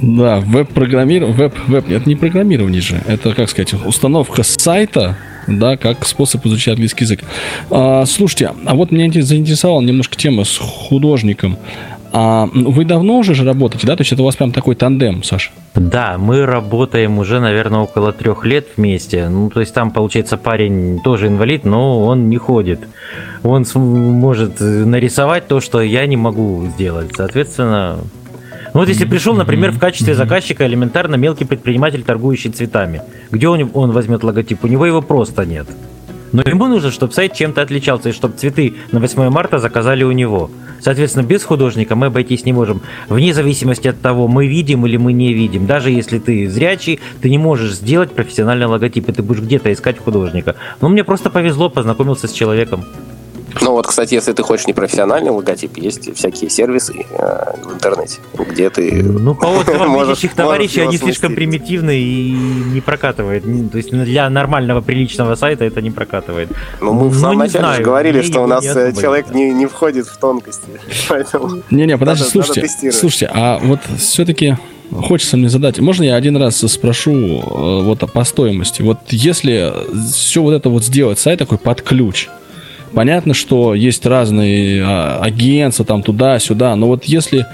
Да, веб-программирование, веб, веб, это не программирование же, это, как сказать, установка сайта, да, как способ изучать английский язык. А, слушайте, а вот меня заинтересовала немножко тема с художником. А вы давно уже же работаете, да? То есть это у вас прям такой тандем, Саша? Да, мы работаем уже, наверное, около трех лет вместе. Ну, то есть там, получается, парень тоже инвалид, но он не ходит. Он может нарисовать то, что я не могу сделать. Соответственно, ну вот если пришел, например, в качестве заказчика элементарно мелкий предприниматель, торгующий цветами, где он, он возьмет логотип? У него его просто нет. Но ему нужно, чтобы сайт чем-то отличался, и чтобы цветы на 8 марта заказали у него. Соответственно, без художника мы обойтись не можем. Вне зависимости от того, мы видим или мы не видим. Даже если ты зрячий, ты не можешь сделать профессиональный логотип, и ты будешь где-то искать художника. Но мне просто повезло, познакомился с человеком. Ну вот, кстати, если ты хочешь непрофессиональный логотип, есть всякие сервисы э, в интернете, где ты Ну, по отзывам видящих товарищей, они слишком примитивны и не прокатывают. То есть для нормального, приличного сайта это не прокатывает. Ну, мы в ну, самом начале знаю, говорили, что у нас э, человек не, не входит в тонкости. Не-не, подожди, слушайте, слушайте, а вот все-таки Хочется мне задать, можно я один раз спрошу э, вот по стоимости? Вот если все вот это вот сделать, сайт такой под ключ, Понятно, что есть разные а, агентства там туда-сюда, но вот если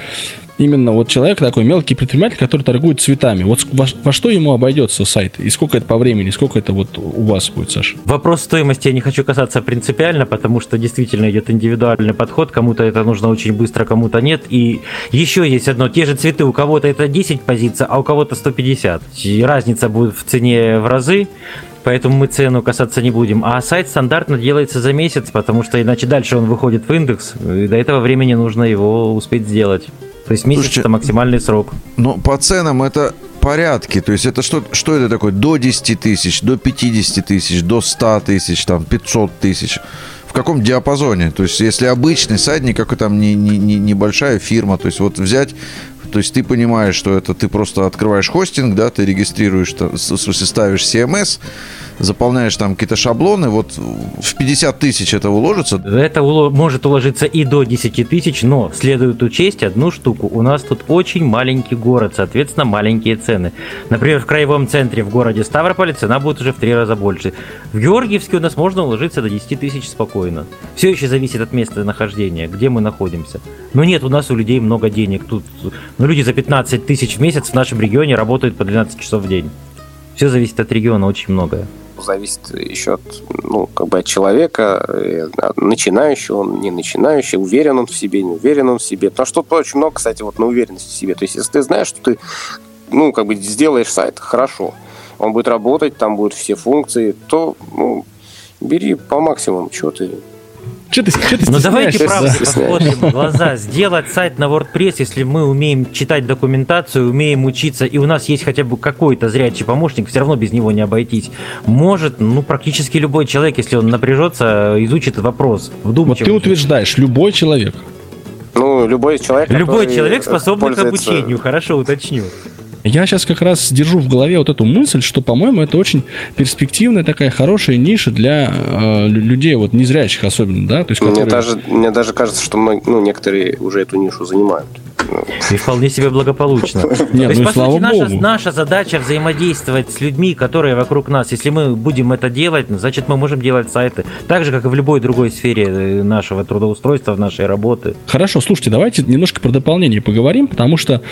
именно вот человек такой мелкий предприниматель, который торгует цветами. Вот во, во что ему обойдется сайт? И сколько это по времени? Сколько это вот у вас будет, Саша? Вопрос стоимости я не хочу касаться принципиально, потому что действительно идет индивидуальный подход. Кому-то это нужно очень быстро, кому-то нет. И еще есть одно. Те же цветы, у кого-то это 10 позиций, а у кого-то 150. И разница будет в цене в разы поэтому мы цену касаться не будем. А сайт стандартно делается за месяц, потому что иначе дальше он выходит в индекс, и до этого времени нужно его успеть сделать. То есть месяц Слушайте, это максимальный срок. Ну, по ценам это порядки. То есть это что, что это такое? До 10 тысяч, до 50 тысяч, до 100 тысяч, там 500 тысяч. В каком диапазоне? То есть если обычный сайт, никакой там не, не, не, небольшая фирма, то есть вот взять то есть ты понимаешь, что это ты просто открываешь хостинг, да, ты регистрируешь, в смысле ставишь CMS, заполняешь там какие-то шаблоны, вот в 50 тысяч это уложится? Это может уложиться и до 10 тысяч, но следует учесть одну штуку. У нас тут очень маленький город, соответственно, маленькие цены. Например, в краевом центре в городе Ставрополе цена будет уже в три раза больше. В Георгиевске у нас можно уложиться до 10 тысяч спокойно. Все еще зависит от места нахождения, где мы находимся. Но нет, у нас у людей много денег. Тут ну, люди за 15 тысяч в месяц в нашем регионе работают по 12 часов в день. Все зависит от региона, очень многое зависит еще от, ну, как бы от человека, э, начинающий он, не начинающий, уверен он в себе, не уверен он в себе. Потому что тут очень много, кстати, вот на уверенности в себе. То есть, если ты знаешь, что ты, ну, как бы сделаешь сайт хорошо, он будет работать, там будут все функции, то, ну, бери по максимуму, что ты что ты, что ты Ну давайте правда посмотрим в глаза. Сделать сайт на WordPress, если мы умеем читать документацию, умеем учиться, и у нас есть хотя бы какой-то зрячий помощник, все равно без него не обойтись. Может, ну, практически любой человек, если он напряжется, изучит вопрос. Вот ты утверждаешь, любой человек. Ну, любой человек. Любой человек способный к обучению, хорошо уточню. Я сейчас как раз держу в голове вот эту мысль, что, по-моему, это очень перспективная такая хорошая ниша для э, людей, вот незрячих особенно, да? То есть, которые... мне, даже, мне даже кажется, что мы, ну, некоторые уже эту нишу занимают. И вполне себе благополучно. Нет, То есть, ну, по сути, наша, наша задача взаимодействовать с людьми, которые вокруг нас. Если мы будем это делать, значит, мы можем делать сайты. Так же, как и в любой другой сфере э, нашего трудоустройства, нашей работы. Хорошо, слушайте, давайте немножко про дополнение поговорим, потому что,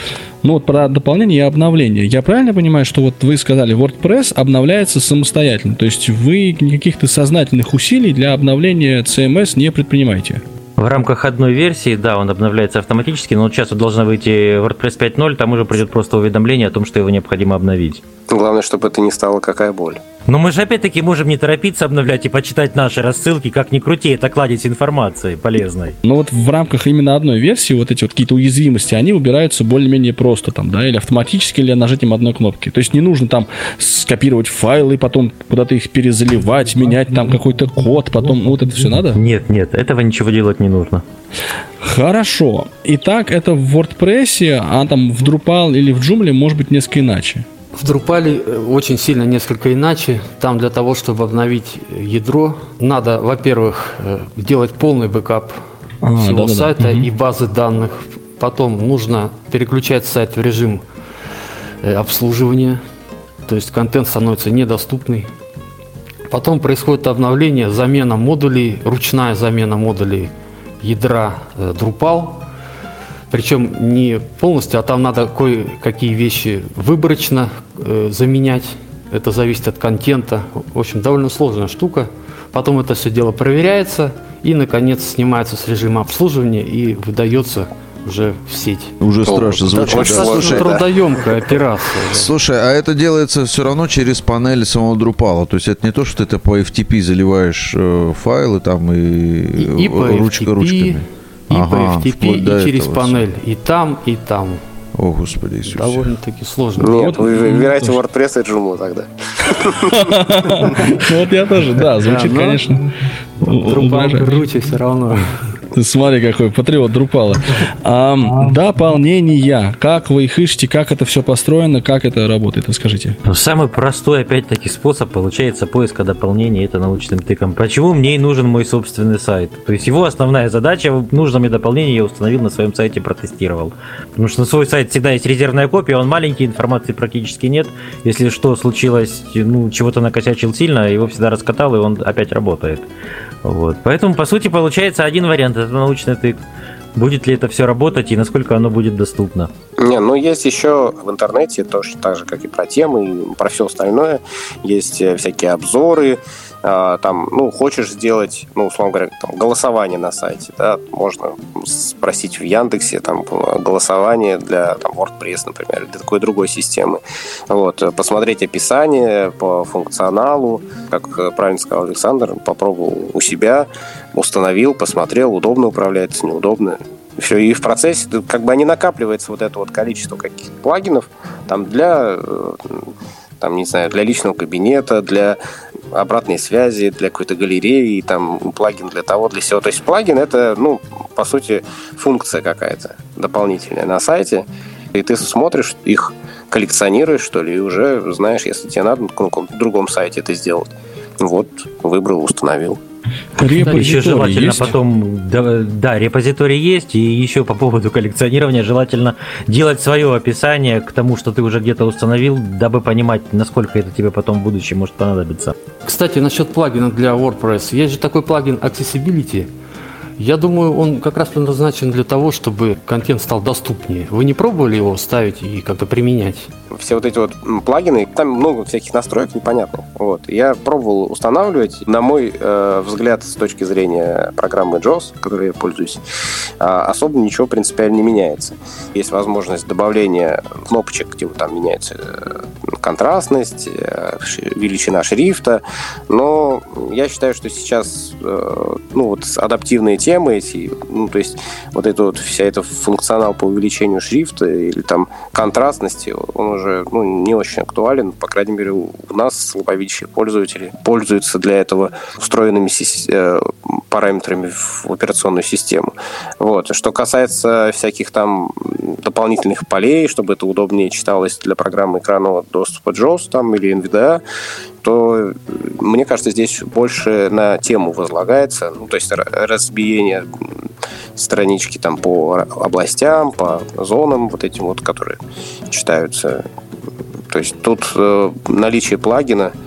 ну вот про дополнение и обновление. Я правильно понимаю, что вот вы сказали, WordPress обновляется самостоятельно, то есть вы каких-то сознательных усилий для обновления CMS не предпринимаете? В рамках одной версии, да, он обновляется автоматически, но сейчас вот должна выйти WordPress 5.0, там уже придет просто уведомление о том, что его необходимо обновить. Главное, чтобы это не стало какая боль. Но мы же опять-таки можем не торопиться обновлять и почитать наши рассылки, как ни крути, это кладезь информации полезной. Но вот в рамках именно одной версии вот эти вот какие-то уязвимости, они убираются более-менее просто там, да, или автоматически, или нажатием одной кнопки. То есть не нужно там скопировать файлы, потом куда-то их перезаливать, менять там какой-то код, потом, ну вот это все надо? Нет, нет, этого ничего делать не нужно. Хорошо. Итак, это в WordPress, а там в Drupal или в Joomla может быть несколько иначе. В Drupal э, очень сильно несколько иначе. Там для того, чтобы обновить ядро, надо, во-первых, э, делать полный бэкап а, всего да, сайта да, да. и базы данных. Потом нужно переключать сайт в режим э, обслуживание, то есть контент становится недоступный. Потом происходит обновление, замена модулей, ручная замена модулей ядра э, Drupal. Причем не полностью, а там надо кое-какие вещи выборочно э, заменять. Это зависит от контента. В общем, довольно сложная штука. Потом это все дело проверяется и, наконец, снимается с режима обслуживания и выдается уже в сеть. Уже страшно звучит. Очень да. Слушай, трудоемкая операция. Слушай, а это делается все равно через панель самого Drupal. То есть это не то, что ты это по FTP заливаешь э, файлы там и, и, и ручка FTP, ручками. И ага, по FTP, и через панель. И там, и там. О, Господи Иисусе. Довольно-таки сложно. Нет, вы выбираете WordPress и Joomla тогда. Вот я тоже, да, звучит, конечно. Drupal круче все равно. Смотри, какой патриот Друпала. А, дополнения. Как вы их ищете, как это все построено, как это работает, расскажите. Ну, самый простой, опять-таки, способ получается поиска дополнений это научным тыком. Почему мне нужен мой собственный сайт? То есть его основная задача, нужно мне дополнение, я установил на своем сайте, протестировал. Потому что на свой сайт всегда есть резервная копия, он маленький, информации практически нет. Если что случилось, ну, чего-то накосячил сильно, его всегда раскатал, и он опять работает. Вот. Поэтому, по сути, получается один вариант, это научный тык. Будет ли это все работать и насколько оно будет доступно? Не, ну есть еще в интернете, тоже так же, как и про темы, и про все остальное. Есть э, всякие обзоры, там, ну, хочешь сделать, ну, условно говоря, там, голосование на сайте, да, можно спросить в Яндексе, там, голосование для, там, WordPress, например, для такой другой системы. Вот, посмотреть описание по функционалу, как правильно сказал Александр, попробовал у себя, установил, посмотрел, удобно управляется, неудобно, все, и в процессе как бы они накапливается вот это вот количество каких-то плагинов там для э, там, не знаю, для личного кабинета, для обратной связи, для какой-то галереи, там плагин для того, для всего. То есть плагин это, ну, по сути, функция какая-то дополнительная на сайте, и ты смотришь их, коллекционируешь, что ли, и уже знаешь, если тебе надо на каком-то другом сайте это сделать. Вот, выбрал, установил. Репозиторий еще желательно есть? потом, да, да, репозиторий есть, и еще по поводу коллекционирования желательно делать свое описание к тому, что ты уже где-то установил, дабы понимать, насколько это тебе потом в будущем может понадобиться. Кстати, насчет плагина для WordPress. Есть же такой плагин Accessibility – я думаю, он как раз предназначен для того, чтобы контент стал доступнее. Вы не пробовали его ставить и как-то применять? Все вот эти вот плагины, там много всяких настроек непонятно. Вот. Я пробовал устанавливать. На мой э, взгляд, с точки зрения программы JAWS, которой я пользуюсь, э, особо ничего принципиально не меняется. Есть возможность добавления кнопочек, где вот там меняется э, контрастность, э, величина шрифта, но я считаю, что сейчас э, ну, вот адаптивные темы эти, ну, то есть вот это вот вся эта функционал по увеличению шрифта или там контрастности, он уже ну, не очень актуален, по крайней мере у нас слабовидящие пользователи пользуются для этого встроенными э, параметрами в операционную систему. Вот. Что касается всяких там дополнительных полей, чтобы это удобнее читалось для программы экранного доступа JAWS там, или NVDA, то мне кажется, здесь больше на тему возлагается, ну, то есть разбиение странички там по областям, по зонам вот этим вот, которые читаются. То есть тут э, наличие плагина –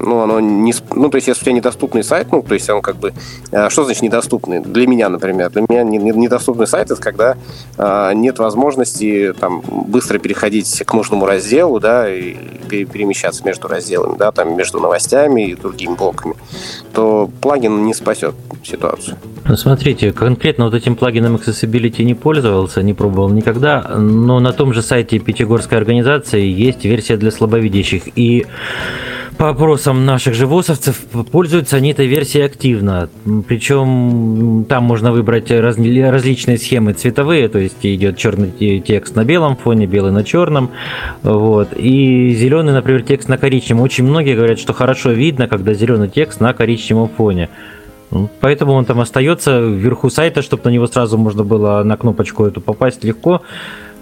ну, оно не... Ну, то есть, если у тебя недоступный сайт, ну, то есть, он как бы... А, что значит недоступный? Для меня, например. Для меня недоступный сайт – это когда а, нет возможности там быстро переходить к нужному разделу, да, и перемещаться между разделами, да, там, между новостями и другими блоками, то плагин не спасет ситуацию. Ну, смотрите, конкретно вот этим плагином Accessibility не пользовался, не пробовал никогда, но на том же сайте Пятигорской организации есть версия для слабовидящих. И по опросам наших же ВОСовцев, пользуются они этой версией активно. Причем там можно выбрать раз, различные схемы цветовые, то есть идет черный текст на белом фоне, белый на черном. Вот. И зеленый, например, текст на коричневом. Очень многие говорят, что хорошо видно, когда зеленый текст на коричневом фоне. Поэтому он там остается вверху сайта, чтобы на него сразу можно было на кнопочку эту попасть легко.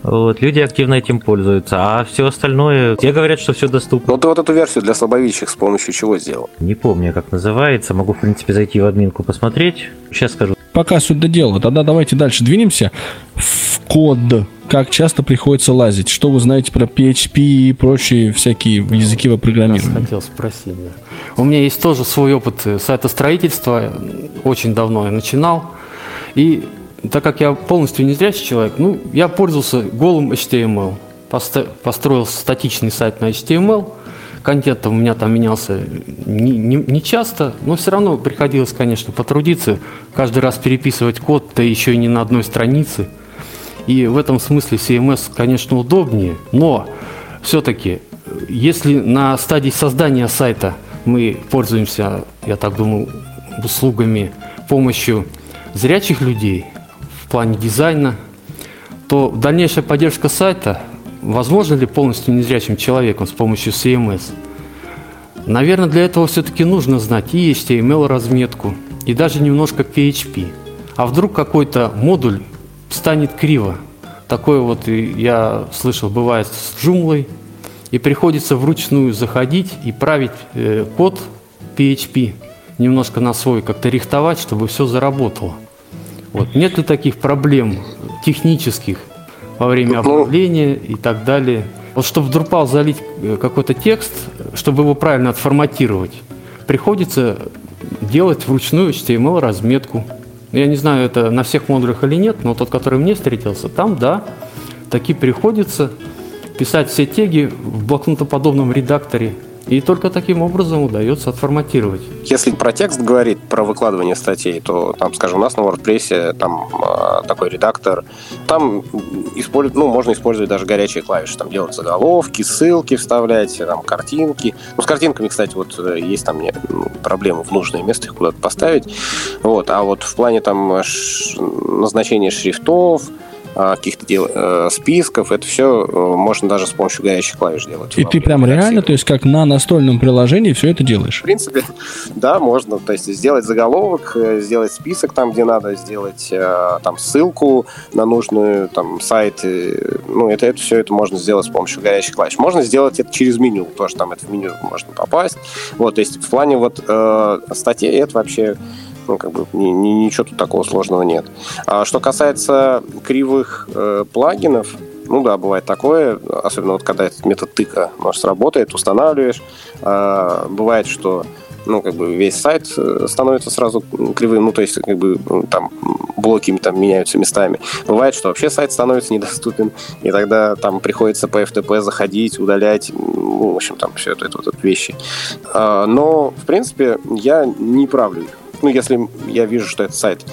Вот, люди активно этим пользуются, а все остальное, те говорят, что все доступно. Ну, ты вот эту версию для слабовидящих с помощью чего сделал? Не помню, как называется. Могу, в принципе, зайти в админку посмотреть. Сейчас скажу. пока суть до дела. Тогда давайте дальше двинемся в код. Как часто приходится лазить? Что вы знаете про PHP и прочие всякие языки во программировании? Хотел спросить. Да. У меня есть тоже свой опыт э, сайтостроительства. Очень давно я начинал. И так как я полностью незрячий человек, ну, я пользовался голым HTML. Построил статичный сайт на HTML. Контент у меня там менялся не, не, не часто, но все равно приходилось, конечно, потрудиться, каждый раз переписывать код, да еще и не на одной странице. И в этом смысле CMS, конечно, удобнее, но все-таки, если на стадии создания сайта мы пользуемся, я так думаю, услугами, помощью зрячих людей в плане дизайна, то дальнейшая поддержка сайта возможно ли полностью незрячим человеком с помощью CMS? Наверное, для этого все-таки нужно знать и HTML-разметку, и даже немножко PHP. А вдруг какой-то модуль станет криво? Такое вот я слышал, бывает с джумлой, и приходится вручную заходить и править э, код PHP немножко на свой, как-то рихтовать, чтобы все заработало. Вот. Нет ли таких проблем технических во время ну, обновления и так далее? Вот чтобы в Drupal залить э, какой-то текст, чтобы его правильно отформатировать, приходится делать вручную HTML-разметку. Я не знаю, это на всех модулях или нет, но тот, который мне встретился, там, да, таки приходится писать все теги в блокнотоподобном редакторе и только таким образом удается отформатировать. Если про текст говорить, про выкладывание статей, то там, скажем, у нас на WordPress там э, такой редактор, там используют, ну, можно использовать даже горячие клавиши, там делать заголовки, ссылки вставлять, там картинки. Ну, с картинками, кстати, вот э, есть там не, ну, проблемы в нужное место их куда-то поставить. Вот, а вот в плане там назначения шрифтов, а, каких-то дел, э, списков. Это все э, можно даже с помощью горячих клавиш делать. И ты прям реально, то есть как на настольном приложении все это делаешь? В принципе, да, можно. То есть сделать заголовок, э, сделать список там, где надо, сделать там ссылку на нужную там сайт. Ну, это, это все это можно сделать с помощью горячих клавиш. Можно сделать это через меню, тоже там это в меню можно попасть. Вот, то есть в плане вот э, статей это вообще ну, как бы ни, ни, ничего тут такого сложного нет. А что касается кривых э, плагинов, ну да, бывает такое, особенно вот когда этот метод тыка может сработает, устанавливаешь. А, бывает, что ну, как бы весь сайт э, становится сразу кривым, ну, то есть, как бы, там, блоки там меняются местами. Бывает, что вообще сайт становится недоступен, и тогда там приходится по FTP заходить, удалять, ну, в общем, там все это, это вот вещи. А, но, в принципе, я не правлю ну, если я вижу, что этот сайт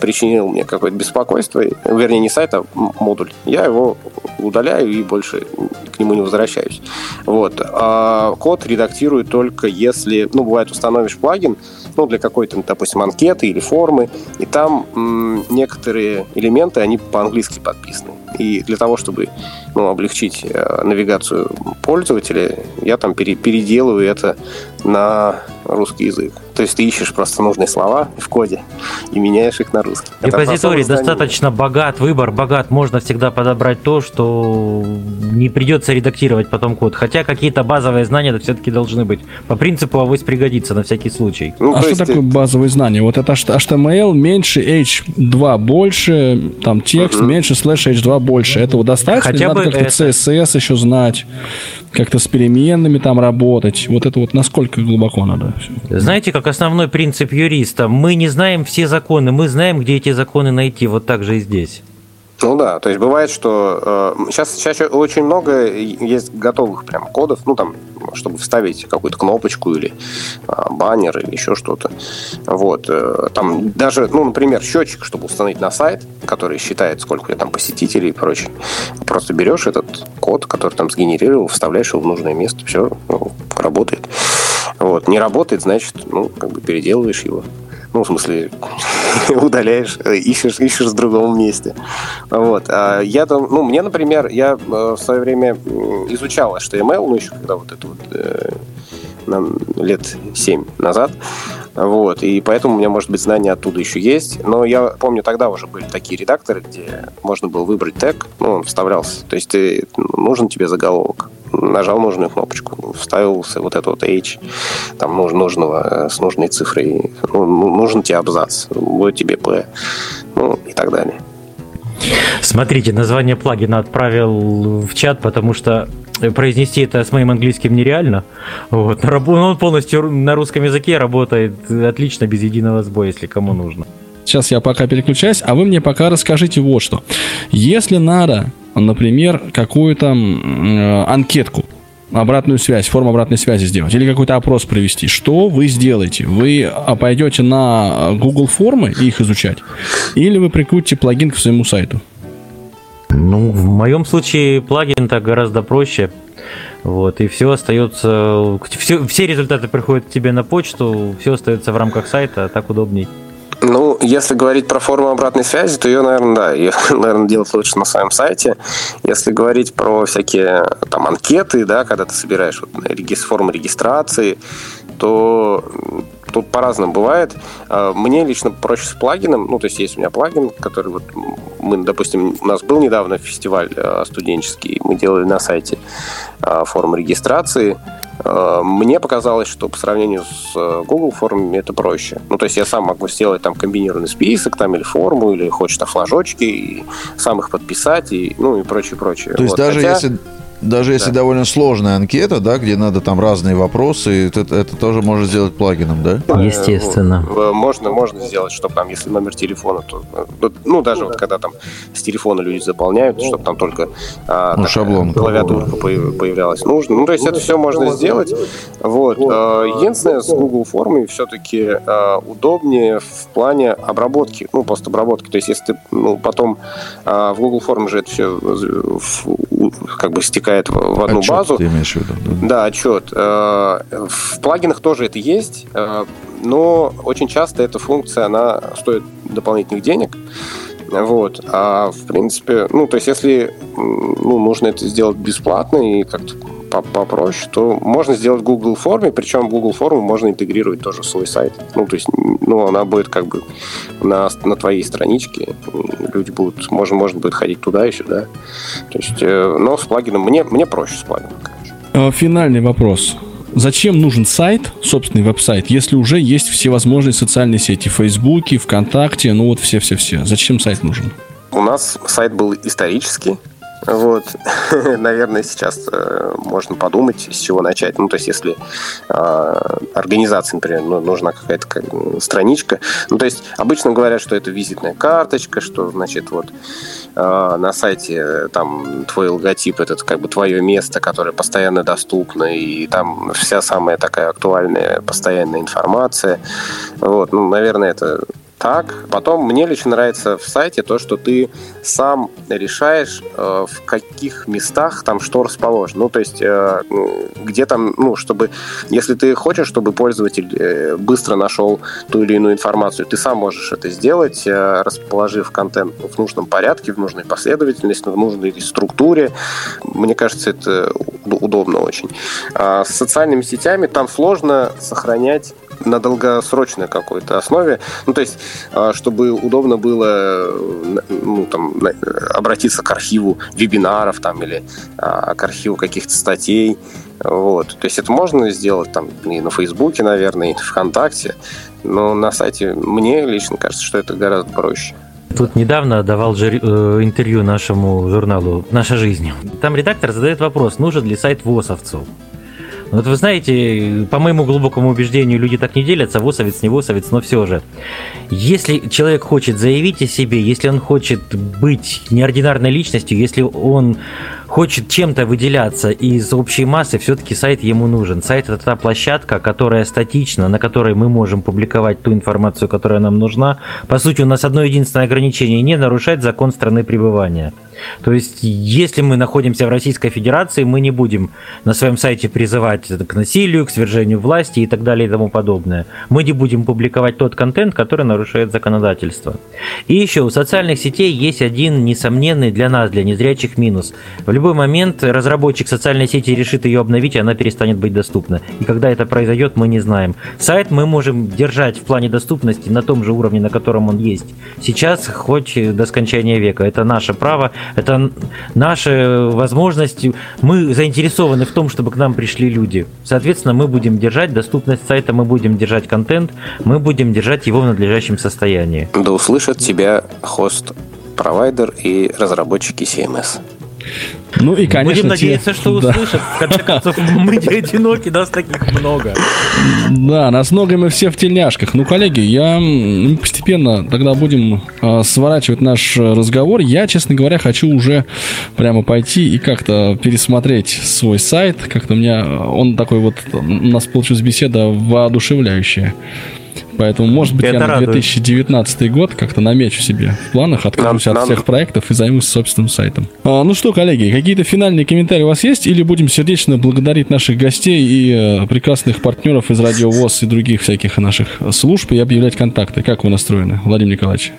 причинил мне какое-то беспокойство, вернее, не сайт, а модуль, я его удаляю и больше к нему не возвращаюсь. Вот. А код редактирую только если, ну, бывает, установишь плагин, ну, для какой-то, допустим, анкеты или формы, и там м, некоторые элементы, они по-английски подписаны. И для того, чтобы ну, облегчить э, навигацию пользователя, я там пере, переделываю это на русский язык. То есть ты ищешь просто нужные слова в коде и меняешь их на русский. Репозиторий достаточно богат, выбор богат, можно всегда подобрать то, что не придется редактировать потом код. Хотя какие-то базовые знания все-таки должны быть. По принципу авось пригодится на всякий случай. Ну, а что такое базовые знания? Вот это HTML меньше H2 больше, там текст uh-huh. меньше слэш H2 больше. Этого достаточно? Хотя бы как-то это... CSS еще знать, как-то с переменными там работать. Вот это вот насколько глубоко надо? Знаете, как основной принцип юриста, мы не знаем все законы, мы знаем, где эти законы найти. Вот так же и здесь. Ну да, то есть бывает, что э, сейчас, сейчас очень много есть готовых прям кодов, ну там, чтобы вставить какую-то кнопочку или э, баннер или еще что-то. Вот. Э, там даже, ну, например, счетчик, чтобы установить на сайт, который считает, сколько там посетителей и прочее. Просто берешь этот код, который там сгенерировал, вставляешь его в нужное место, все, ну, работает. Вот. Не работает, значит, ну, как бы переделываешь его. Ну, в смысле, удаляешь, ищешь, ищешь в другом месте. Вот. А я там, ну, мне, например, я э, в свое время изучал HTML, ну, еще когда вот это вот э, лет 7 назад. Вот, и поэтому у меня, может быть, знания оттуда еще есть. Но я помню, тогда уже были такие редакторы, где можно было выбрать тег, ну, он вставлялся. То есть ты, нужен тебе заголовок нажал нужную кнопочку, вставился вот этот вот H, там нуж, нужного, с нужной цифрой, ну, нужен тебе абзац, будет тебе P, ну и так далее. Смотрите, название плагина отправил в чат, потому что произнести это с моим английским нереально. Вот. Но он полностью на русском языке работает отлично, без единого сбоя, если кому нужно. Сейчас я пока переключаюсь, а вы мне пока расскажите вот что. Если надо, например, какую-то э, анкетку, обратную связь, форму обратной связи сделать или какой-то опрос провести, что вы сделаете? Вы пойдете на Google формы и их изучать? Или вы прикрутите плагин к своему сайту? Ну, в моем случае плагин так гораздо проще. Вот, и все остается, все, все результаты приходят тебе на почту, все остается в рамках сайта, так удобней. Ну, если говорить про форму обратной связи, то ее, наверное, да, ее, наверное, делать лучше на своем сайте. Если говорить про всякие там анкеты, да, когда ты собираешь вот, форму регистрации, то тут по-разному бывает. А, мне лично проще с плагином. Ну, то есть есть у меня плагин, который вот мы, допустим, у нас был недавно фестиваль а, студенческий, мы делали на сайте а, форму регистрации. Мне показалось, что по сравнению с Google формами это проще. Ну, то есть я сам могу сделать там комбинированный список там, или форму, или хочешь флажочки, и сам их подписать, и, ну, и прочее, прочее. То есть вот. даже Хотя... если даже если да. довольно сложная анкета, да, где надо там разные вопросы, это, это тоже можно сделать плагином, да? Естественно. Можно, можно сделать, чтобы там, если номер телефона, то, ну, даже вот когда там с телефона люди заполняют, чтобы там только а, ну, шаблон клавиатурка появлялась. Нужно. Ну, то есть это все можно сделать. Вот. Единственное, с Google формой все-таки удобнее в плане обработки, ну, постобработки. То есть если ты ну, потом в Google форме же это все как бы стекает в одну отчет, базу. Ты имеешь в виду, да? да, отчет. Э, в плагинах тоже это есть, э, но очень часто эта функция, она стоит дополнительных денег. Вот. А в принципе, ну, то есть, если ну, нужно это сделать бесплатно и как-то попроще, то можно сделать в Google форме, причем Google форму можно интегрировать тоже в свой сайт. Ну, то есть, ну, она будет как бы на, на твоей страничке, люди будут, можно, можно будет ходить туда и сюда. То есть, э, но с плагином, мне, мне проще с плагином, конечно. А, финальный вопрос. Зачем нужен сайт, собственный веб-сайт, если уже есть все возможные социальные сети, Фейсбуке, ВКонтакте, ну вот все-все-все. Зачем сайт нужен? У нас сайт был исторический, вот, наверное, сейчас э, можно подумать, с чего начать. Ну, то есть, если э, организации, например, ну, нужна какая-то как, страничка, ну, то есть, обычно говорят, что это визитная карточка, что, значит, вот э, на сайте э, там твой логотип, это как бы твое место, которое постоянно доступно, и там вся самая такая актуальная, постоянная информация. Вот, ну, наверное, это так. Потом мне лично нравится в сайте то, что ты сам решаешь, э, в каких местах там что расположено. Ну, то есть, э, где там, ну, чтобы, если ты хочешь, чтобы пользователь э, быстро нашел ту или иную информацию, ты сам можешь это сделать, расположив контент в нужном порядке, в нужной последовательности, в нужной структуре. Мне кажется, это удобно очень. А с социальными сетями там сложно сохранять на долгосрочной какой-то основе. Ну, то есть, а, чтобы удобно было ну, там, обратиться к архиву вебинаров там, или а, к архиву каких-то статей. Вот. То есть это можно сделать там и на Фейсбуке, наверное, и на ВКонтакте, но на сайте мне лично кажется, что это гораздо проще. Тут недавно давал э, интервью нашему журналу «Наша жизнь». Там редактор задает вопрос, нужен ли сайт ВОСовцу. Вот вы знаете, по моему глубокому убеждению, люди так не делятся, восовец, не восовец, но все же. Если человек хочет заявить о себе, если он хочет быть неординарной личностью, если он хочет чем-то выделяться из общей массы, все-таки сайт ему нужен. Сайт это та площадка, которая статична, на которой мы можем публиковать ту информацию, которая нам нужна. По сути, у нас одно единственное ограничение – не нарушать закон страны пребывания. То есть, если мы находимся в Российской Федерации, мы не будем на своем сайте призывать к насилию, к свержению власти и так далее и тому подобное. Мы не будем публиковать тот контент, который нарушает законодательство. И еще у социальных сетей есть один несомненный для нас, для незрячих минус. В любом любой момент разработчик социальной сети решит ее обновить, и она перестанет быть доступна. И когда это произойдет, мы не знаем. Сайт мы можем держать в плане доступности на том же уровне, на котором он есть. Сейчас, хоть до скончания века. Это наше право, это наша возможность. Мы заинтересованы в том, чтобы к нам пришли люди. Соответственно, мы будем держать доступность сайта, мы будем держать контент, мы будем держать его в надлежащем состоянии. Да услышат тебя хост провайдер и разработчики CMS. Ну и, конечно, Будем надеяться, те... что услышат. В конце концов, мы не одиноки, нас таких много. Да, нас много, мы все в тельняшках. Ну, коллеги, я постепенно тогда будем э, сворачивать наш разговор. Я, честно говоря, хочу уже прямо пойти и как-то пересмотреть свой сайт. Как-то у меня он такой вот, у нас получилась беседа воодушевляющая. Поэтому, может быть, Это я на 2019 год как-то намечу себе в планах, откажусь нам, от нам... всех проектов и займусь собственным сайтом. А, ну что, коллеги, какие-то финальные комментарии у вас есть? Или будем сердечно благодарить наших гостей и э, прекрасных партнеров из Радио ВОЗ и других всяких наших служб и объявлять контакты? Как вы настроены, Владимир Николаевич?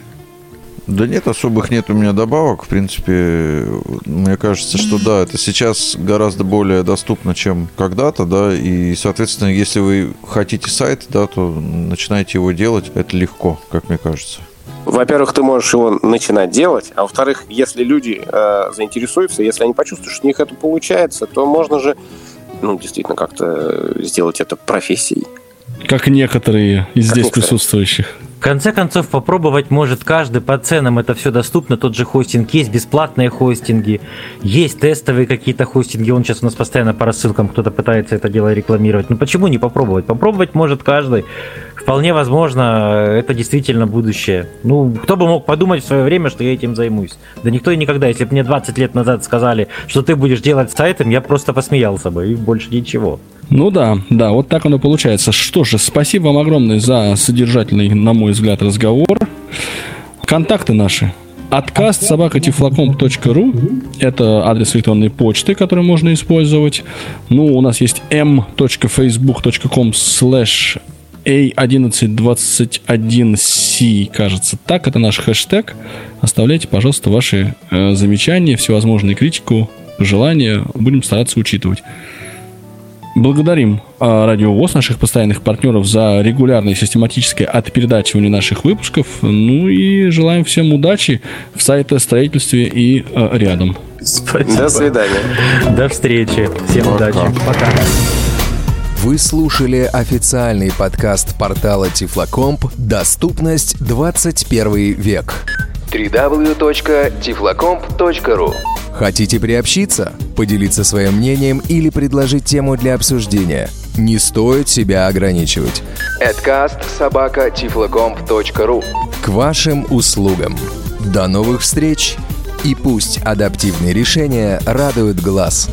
Да нет, особых нет у меня добавок. В принципе, мне кажется, что да, это сейчас гораздо более доступно, чем когда-то, да, и, соответственно, если вы хотите сайт, да, то начинайте его делать. Это легко, как мне кажется. Во-первых, ты можешь его начинать делать, а во-вторых, если люди э, заинтересуются, если они почувствуют, что у них это получается, то можно же, ну, действительно, как-то сделать это профессией. Как некоторые из как здесь некоторые. присутствующих конце концов, попробовать может каждый по ценам. Это все доступно. Тот же хостинг есть, бесплатные хостинги, есть тестовые какие-то хостинги. Он сейчас у нас постоянно по рассылкам кто-то пытается это дело рекламировать. Ну почему не попробовать? Попробовать может каждый. Вполне возможно, это действительно будущее. Ну, кто бы мог подумать в свое время, что я этим займусь? Да никто и никогда. Если бы мне 20 лет назад сказали, что ты будешь делать сайтом, я просто посмеялся бы, и больше ничего. Ну да, да, вот так оно получается. Что же, спасибо вам огромное за содержательный, на мой взгляд, разговор. Контакты наши. Откаст собакатифлаком.ру Это адрес электронной почты, который можно использовать. Ну, у нас есть m.facebook.com slash A1121C, кажется. Так, это наш хэштег. Оставляйте, пожалуйста, ваши э, замечания, всевозможные критику, желания. Будем стараться учитывать. Благодарим а, Радио ВОЗ, наших постоянных партнеров, за регулярное и систематическое отпередачивание наших выпусков. Ну и желаем всем удачи в сайтостроительстве и а, рядом. Спасибо. До свидания. До встречи. Всем Пока. удачи. Пока. Вы слушали официальный подкаст портала Тифлокомп «Доступность 21 век» www.tiflocomp.ru Хотите приобщиться, поделиться своим мнением или предложить тему для обсуждения? Не стоит себя ограничивать. Adcast собака К вашим услугам. До новых встреч и пусть адаптивные решения радуют глаз.